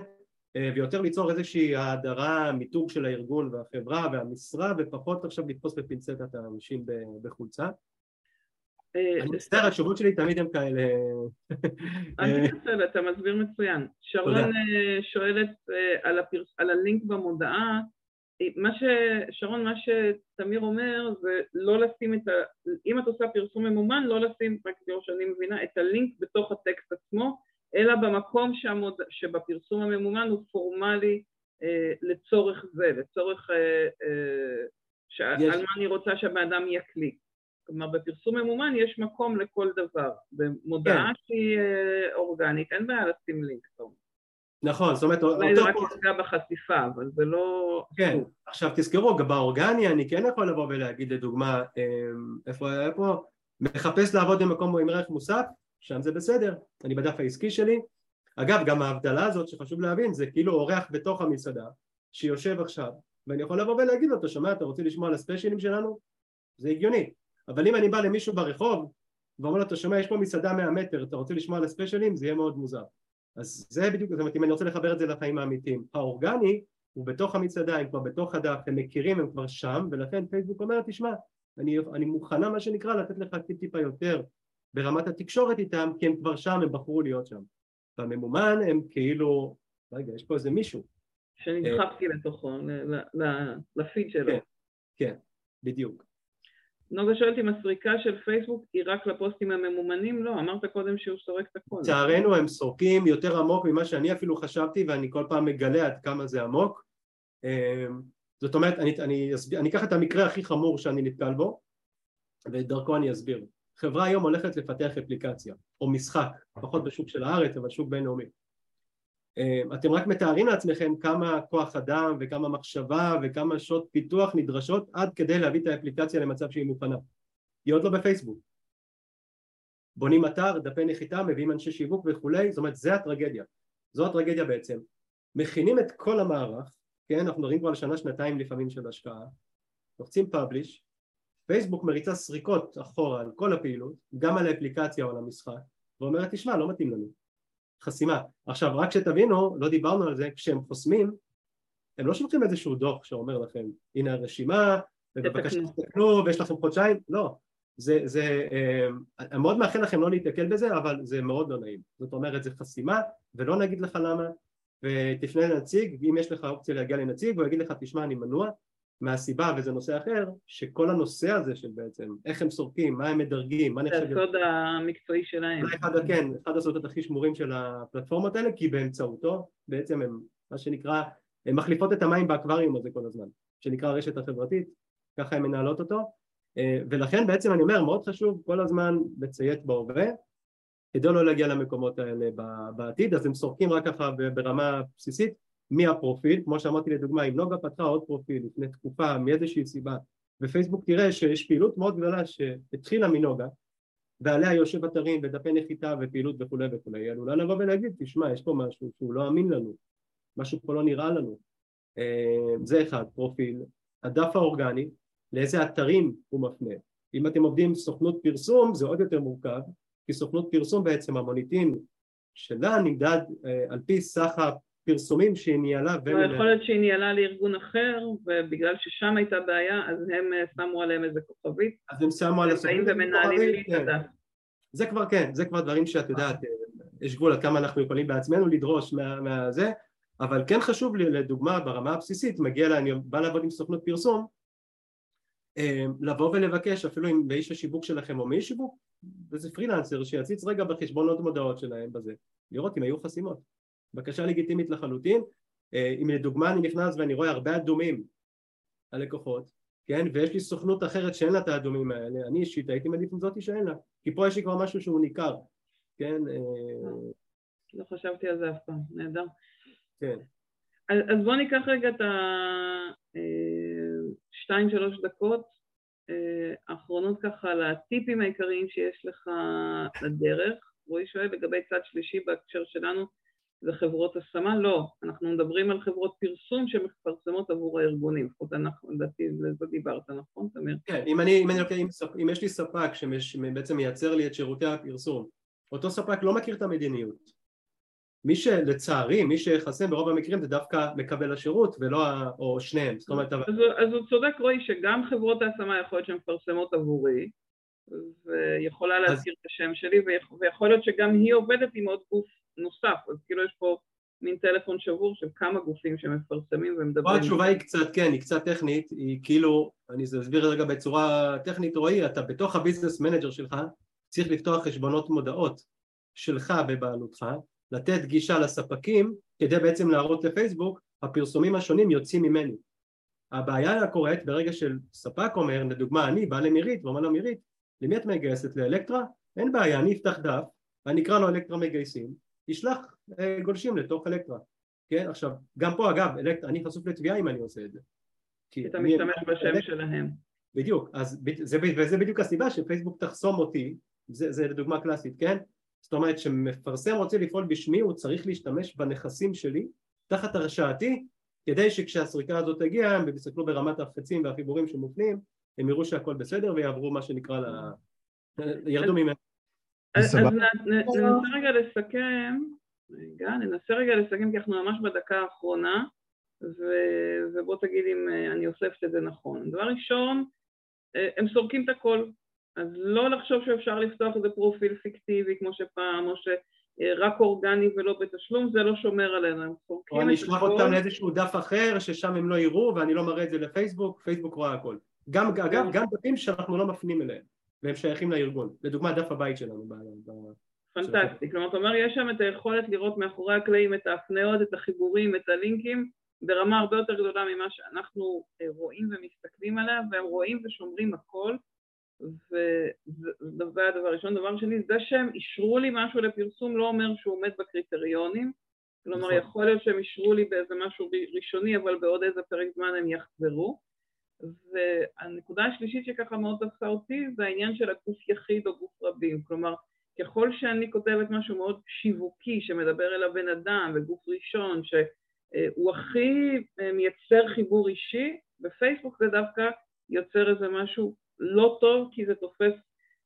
ויותר ליצור איזושהי האדרה, מיתוג של הארגון והחברה והמשרה, ופחות עכשיו לתפוס בפינצטת האנשים בחולצה. אה, אני מצטער, התשובות שלי תמיד הן כאלה... אני בסדר, אתה מסביר מצוין. שרון אה, שואלת על הלינק במודעה, מה ש... שרון, מה שתמיר אומר זה לא לשים את ה... אם את עושה פרסום ממומן, לא לשים, רק כמו שאני מבינה, את הלינק בתוך הטקסט עצמו, אלא במקום שהמוד... שבפרסום הממומן הוא פורמלי אה, לצורך זה, לצורך אה, אה, ש... יש... על מה אני רוצה שהבן אדם יקליק. כלומר, בפרסום ממומן יש מקום לכל דבר. במודעה כן. שהיא אה, אורגנית, אין בעיה לשים לינק. טוב. נכון, זאת אומרת... אולי זה רק יפגע בחשיפה, אבל זה לא... כן, עכשיו תזכרו, באורגני אני כן יכול לבוא ולהגיד לדוגמה, אמ, איפה, איפה, מחפש לעבוד במקום עם ערך מוסף, שם זה בסדר, אני בדף העסקי שלי. אגב, גם ההבדלה הזאת שחשוב להבין, זה כאילו אורח בתוך המסעדה, שיושב עכשיו, ואני יכול לבוא ולהגיד לו, אתה שומע, אתה רוצה לשמוע על הספיישלים שלנו? זה הגיוני. אבל אם אני בא למישהו ברחוב, ואומר לו, אתה שומע, יש פה מסעדה 100 מטר, אתה רוצה לשמוע על הספיישלים? זה יהיה מאוד מוזר. אז זה בדיוק, זאת אומרת אם אני רוצה לחבר את זה לחיים האמיתיים. האורגני הוא בתוך המצעדה, הם כבר בתוך הדף, הם מכירים, הם כבר שם, ולכן פייסבוק אומר, תשמע, אני, אני מוכנה מה שנקרא לתת לך טיפ טיפה יותר ברמת התקשורת איתם, כי הם כבר שם, הם בחרו להיות שם. בממומן הם כאילו, רגע, יש פה איזה מישהו. שנדחפתי לתוכו, לפיד שלו. כן, כן, בדיוק. נוגה שואלת אם הסריקה של פייסבוק היא רק לפוסטים הממומנים? לא, אמרת קודם שהוא סורק את הכל. לצערנו הם סורקים יותר עמוק ממה שאני אפילו חשבתי ואני כל פעם מגלה עד כמה זה עמוק. אמ, זאת אומרת, אני, אני, אני אקח את המקרה הכי חמור שאני נתקל בו ודרכו אני אסביר. חברה היום הולכת לפתח אפליקציה או משחק, פחות בשוק של הארץ אבל שוק בינלאומי. אמ, אתם רק מתארים לעצמכם כמה כוח אדם וכמה מחשבה וכמה שעות פיתוח נדרשות עד כדי להביא את האפליקציה למצב שהיא מוכנה. היא עוד לא בפייסבוק. בונים אתר, דפי נחיתה, מביאים אנשי שיווק וכולי, זאת אומרת זה הטרגדיה. זו הטרגדיה בעצם. מכינים את כל המערך, כן, אנחנו מדברים כבר על שנה שנתיים לפעמים של השקעה, לוחצים פאבליש, פייסבוק מריצה סריקות אחורה על כל הפעילות, גם על האפליקציה או על המשחק, ואומרת תשמע לא מתאים לנו. חסימה. עכשיו רק שתבינו, לא דיברנו על זה, כשהם חוסמים הם לא שולחים איזשהו דוח שאומר לכם הנה הרשימה ובבקשה תתקנו. ויש לכם חודשיים, לא. זה, זה, אה, אני מאוד מאחל לכם לא להתקל בזה אבל זה מאוד לא נעים. זאת אומרת זה חסימה ולא נגיד לך למה ותפנה לנציג ואם יש לך אופציה להגיע לנציג הוא יגיד לך תשמע אני מנוע מהסיבה, וזה נושא אחר, שכל הנושא הזה של בעצם איך הם סורקים, מה הם מדרגים, מה נחשב... זה הסוד המקצועי שלהם. זה אחד, כן, אחד הסודות הכי שמורים של הפלטפורמות האלה, כי באמצעותו בעצם הם, מה שנקרא, הן מחליפות את המים באקווריום הזה כל הזמן, שנקרא הרשת החברתית, ככה הן מנהלות אותו, אה, ולכן בעצם אני אומר, מאוד חשוב כל הזמן לציית בהווה, כדי לא להגיע למקומות האלה בעתיד, אז הם סורקים רק ככה ברמה בסיסית, מי הפרופיל, כמו שאמרתי לדוגמה אם נוגה פתחה עוד פרופיל לפני תקופה מאיזושהי סיבה בפייסבוק תראה שיש פעילות מאוד גדולה שהתחילה מנוגה ועליה יושב אתרים ודפי נחיתה ופעילות וכולי וכולי, היא עלולה לבוא ולהגיד תשמע יש פה משהו שהוא לא אמין לנו, משהו פה לא נראה לנו, אה, זה אחד, פרופיל, הדף האורגני, לאיזה אתרים הוא מפנה, אם אתם עובדים עם סוכנות פרסום זה עוד יותר מורכב כי סוכנות פרסום בעצם המוניטין שלה נמדד אה, על פי סך פרסומים שהיא ניהלה ו... יכול להיות שהיא ניהלה לארגון אחר, ובגלל ששם הייתה בעיה, אז הם אה, שמו עליהם איזה כוכבית. אז הם שמו על הסוכנות. ומנהלים הדף. זה כבר כן, זה כבר דברים שאת יודעת, אה, יש גבול עד כמה אנחנו יכולים בעצמנו לדרוש מה אבל כן חשוב לי, לדוגמה, ברמה הבסיסית, מגיע לה, אני בא לעבוד עם סוכנות פרסום, אה, לבוא ולבקש, אפילו אם באיש השיווק שלכם או מאיש שיווק, וזה פרילנסר, שיציץ רגע בחשבונות מודעות שלהם בזה, לראות אם היו חסימות. בקשה לגיטימית לחלוטין. אה, אם לדוגמה אני נכנס ואני רואה הרבה אדומים על לקוחות כן ויש לי סוכנות אחרת שאין לה את האדומים האלה אני אישית הייתי מעדיף עם זאתי שאין לה כי פה יש לי כבר משהו שהוא ניכר כן אה, לא חשבתי על זה אף פעם נהדר. כן. אז, אז בוא ניקח רגע את השתיים אה, שלוש דקות האחרונות ככה לטיפים העיקריים שיש לך לדרך. רועי שואל לגבי צד שלישי בהקשר שלנו, זה חברות השמה? לא, אנחנו מדברים על חברות פרסום שמפרסמות עבור הארגונים, לפחות אנחנו, לדעתי, לזה דיברת, נכון, תמיר? כן, אם אני, אם, אני, אם, אם יש לי ספק שבעצם מייצר לי את שירותי הפרסום, אותו ספק לא מכיר את המדיניות. מי שלצערי, מי שיחסם ברוב המקרים זה דווקא מקבל השירות ולא, או שניהם, זאת אומרת... אז, אז הוא צודק רועי שגם חברות ההשמה יכול להיות שהן מפרסמות עבורי ויכולה להזכיר אז... את השם שלי ויכול להיות שגם היא עובדת עם עוד גוף נוסף, אז כאילו יש פה מין טלפון שבור של כמה גופים שמפרסמים ומדברים. התשובה היא קצת, כן, היא קצת טכנית, היא כאילו, אני אסביר רגע בצורה טכנית, רועי, אתה בתוך ה Business Manager שלך צריך לפתוח חשבונות מודעות שלך בבעלותך, לתת גישה לספקים כדי בעצם להראות לפייסבוק, הפרסומים השונים יוצאים ממני. הבעיה קורית ברגע של ספק אומר, לדוגמה אני בא למירית ואומר לו מירית, למי את מגייסת? לאלקטרה? אין בעיה, אני אפתח דף, אני אקרא לו אלקטרה מגייסים, ישלח אה, גולשים לתוך אלקטרה, כן? עכשיו, גם פה אגב, אלקטרה, אני חשוף לתביעה אם אני עושה את זה. כי אתה משתמש בשם אלקטרה. שלהם. בדיוק, אז זה, וזה בדיוק הסיבה שפייסבוק תחסום אותי, זה, זה דוגמה קלאסית, כן? זאת אומרת שמפרסם רוצה לפעול בשמי הוא צריך להשתמש בנכסים שלי תחת הרשאתי כדי שכשהסריקה הזאת תגיע הם יסתכלו ברמת החצים והחיבורים שמופנים הם יראו שהכל בסדר ויעברו מה שנקרא ל... ירדו ממנו אז ננסה רגע לסכם, רגע, ננסה רגע לסכם כי אנחנו ממש בדקה האחרונה ובוא תגיד אם אה, אני אוספת את זה נכון. דבר ראשון, אה, הם סורקים את הכל, אז לא לחשוב שאפשר לפתוח איזה פרופיל פיקטיבי כמו שפעם, או שרק אורגני ולא בתשלום, זה לא שומר עלינו, הם סורקים את הכל. או אני אשלח אותם לאיזשהו דף אחר ששם הם לא יראו ואני לא מראה את זה לפייסבוק, פייסבוק רואה הכל. גם, אגב, גם דפים שאנחנו לא מפנים אליהם. והם שייכים לארגון, לדוגמה דף הבית שלנו. פנטסטי, כלומר אתה אומר יש שם את היכולת לראות מאחורי הקלעים את ההפניות, את החיבורים, את הלינקים ברמה הרבה יותר גדולה ממה שאנחנו אה, רואים ומסתכלים עליה והם רואים ושומרים הכל וזה הדבר הראשון. דבר שני, זה שהם אישרו לי משהו לפרסום לא אומר שהוא עומד בקריטריונים כלומר נכון. יכול להיות שהם אישרו לי באיזה משהו ראשוני אבל בעוד איזה פרק זמן הם יחזרו והנקודה השלישית שככה מאוד תפסה אותי זה העניין של הגוף יחיד או גוף רבים, כלומר ככל שאני כותבת משהו מאוד שיווקי שמדבר אל הבן אדם וגוף ראשון שהוא הכי מייצר חיבור אישי, בפייסבוק זה דווקא יוצר איזה משהו לא טוב כי זה תופס,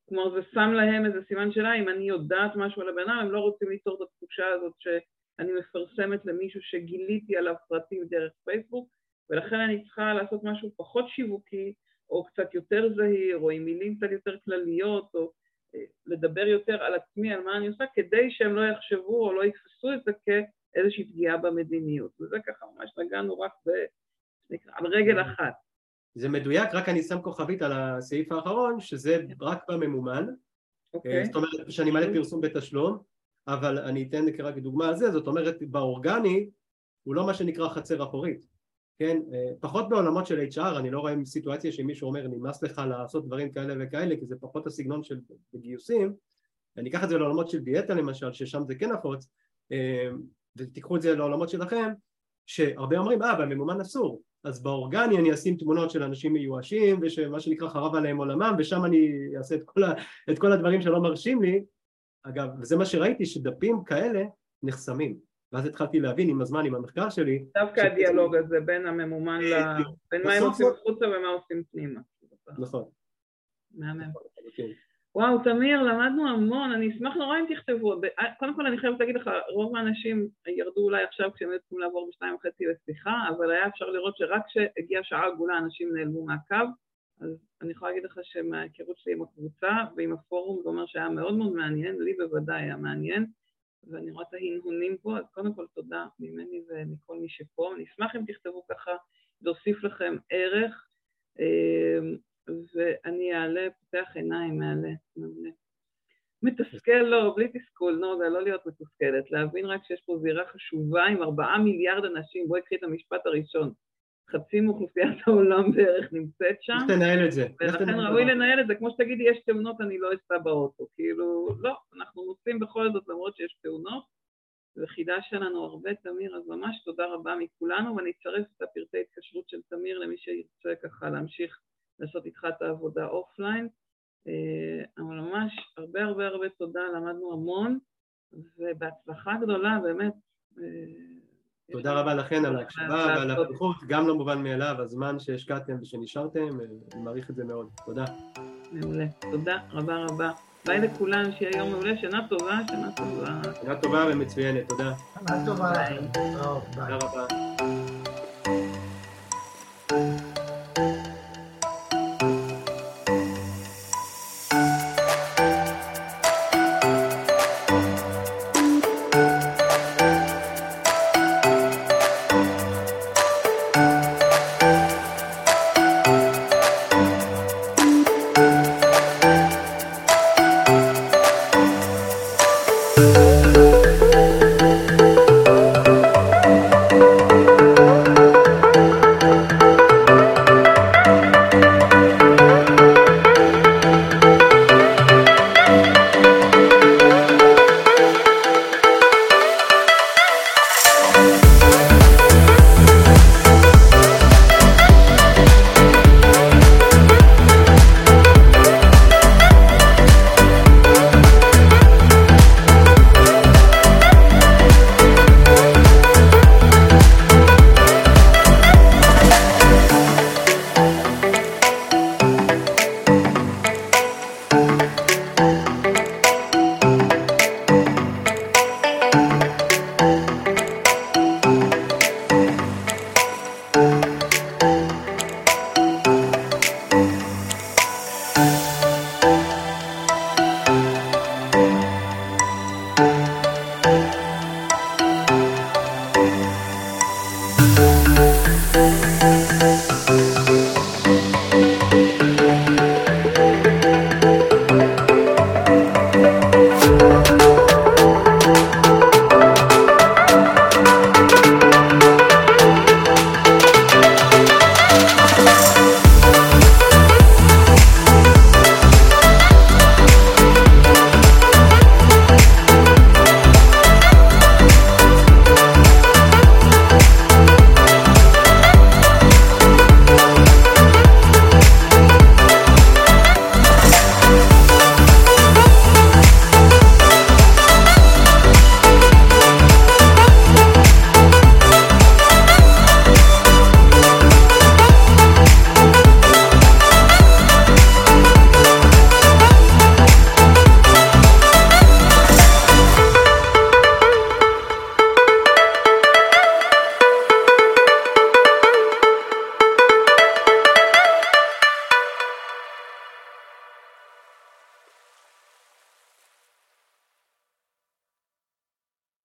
כלומר זה שם להם איזה סימן שאלה, אם אני יודעת משהו על הבן אדם הם לא רוצים ליצור את התחושה הזאת שאני מפרסמת למישהו שגיליתי עליו פרטים דרך פייסבוק ולכן אני צריכה לעשות משהו פחות שיווקי, או קצת יותר זהיר, או עם מילים קצת יותר כלליות, או אה, לדבר יותר על עצמי, על מה אני עושה, כדי שהם לא יחשבו או לא יתפסו את זה כאיזושהי פגיעה במדיניות. וזה ככה ממש נגענו רק ב... על רגל אחת. זה מדויק, רק אני שם כוכבית על הסעיף האחרון, שזה רק בממומן. Okay. אוקיי. אה, זאת אומרת שאני מעלה פרסום בתשלום, אבל אני אתן רק דוגמה על זה, זאת אומרת באורגני הוא לא מה שנקרא חצר אחורית. כן, אה, פחות בעולמות של HR, אני לא רואה סיטואציה שמישהו אומר נמאס לך לעשות דברים כאלה וכאלה כי זה פחות הסגנון של גיוסים אני אקח את זה לעולמות של דיאטה למשל, ששם זה כן נפוץ אה, ותיקחו את זה לעולמות שלכם שהרבה אומרים אה בממומן אסור. אז באורגני אני אשים תמונות של אנשים מיואשים ושמה שנקרא חרב עליהם עולמם ושם אני אעשה את כל, ה, את כל הדברים שלא מרשים לי. אגב וזה מה שראיתי שדפים כאלה נחסמים ואז התחלתי להבין עם הזמן, עם המחקר שלי... דווקא הדיאלוג הזה בין הממומן ל... בין מה הם עושים חוצה ומה עושים פנימה. נכון. מהמם. כן. וואו, תמיר, למדנו המון, אני אשמח נורא אם תכתבו. קודם כל אני חייבת להגיד לך, רוב האנשים ירדו אולי עכשיו כשהם היו צריכים לעבור בשתיים וחצי לשיחה, אבל היה אפשר לראות שרק כשהגיעה שעה עגולה אנשים נעלמו מהקו, אז אני יכולה להגיד לך שמההיכרות שלי עם הקבוצה ועם הפורום זה אומר שהיה מאוד מאוד מעניין, לי בוודאי היה מעניין. ואני רואה את ההנהונים פה, אז קודם כל תודה ממני ומכל מי שפה. אני אשמח אם תכתבו ככה, להוסיף לכם ערך, אמ, ואני אעלה, פותח עיניים, מעלה, מעולה. מתסכל לא, בלי תסכול, נו, זה לא להיות מתוסכלת, להבין רק שיש פה זירה חשובה עם ארבעה מיליארד אנשים, בואי קחי את המשפט הראשון. חצי מאוכלוסיית העולם בערך נמצאת שם. איך תנהל את זה? ולכן ראוי לנהל את זה, כמו שתגידי יש תאונות אני לא אסע באוטו, כאילו לא, אנחנו נוסעים בכל זאת למרות שיש תאונות, זה חידש שלנו הרבה תמיר, אז ממש תודה רבה מכולנו ואני אצרף את הפרטי התקשרות של תמיר למי שירצה ככה להמשיך לעשות איתך את העבודה אופליין אבל ממש הרבה הרבה הרבה תודה, למדנו המון, ובהצלחה גדולה, באמת. תודה רבה לכן על ההקשבה ועל הפתיחות, גם לא מובן מאליו, הזמן שהשקעתם ושנשארתם, אני מעריך את זה מאוד. תודה. מעולה. תודה רבה רבה. ביי לכולם, שיהיה יום מעולה, שנה טובה, שנה טובה. שנה טובה ומצוינת, תודה. שנה טובה. תודה רבה.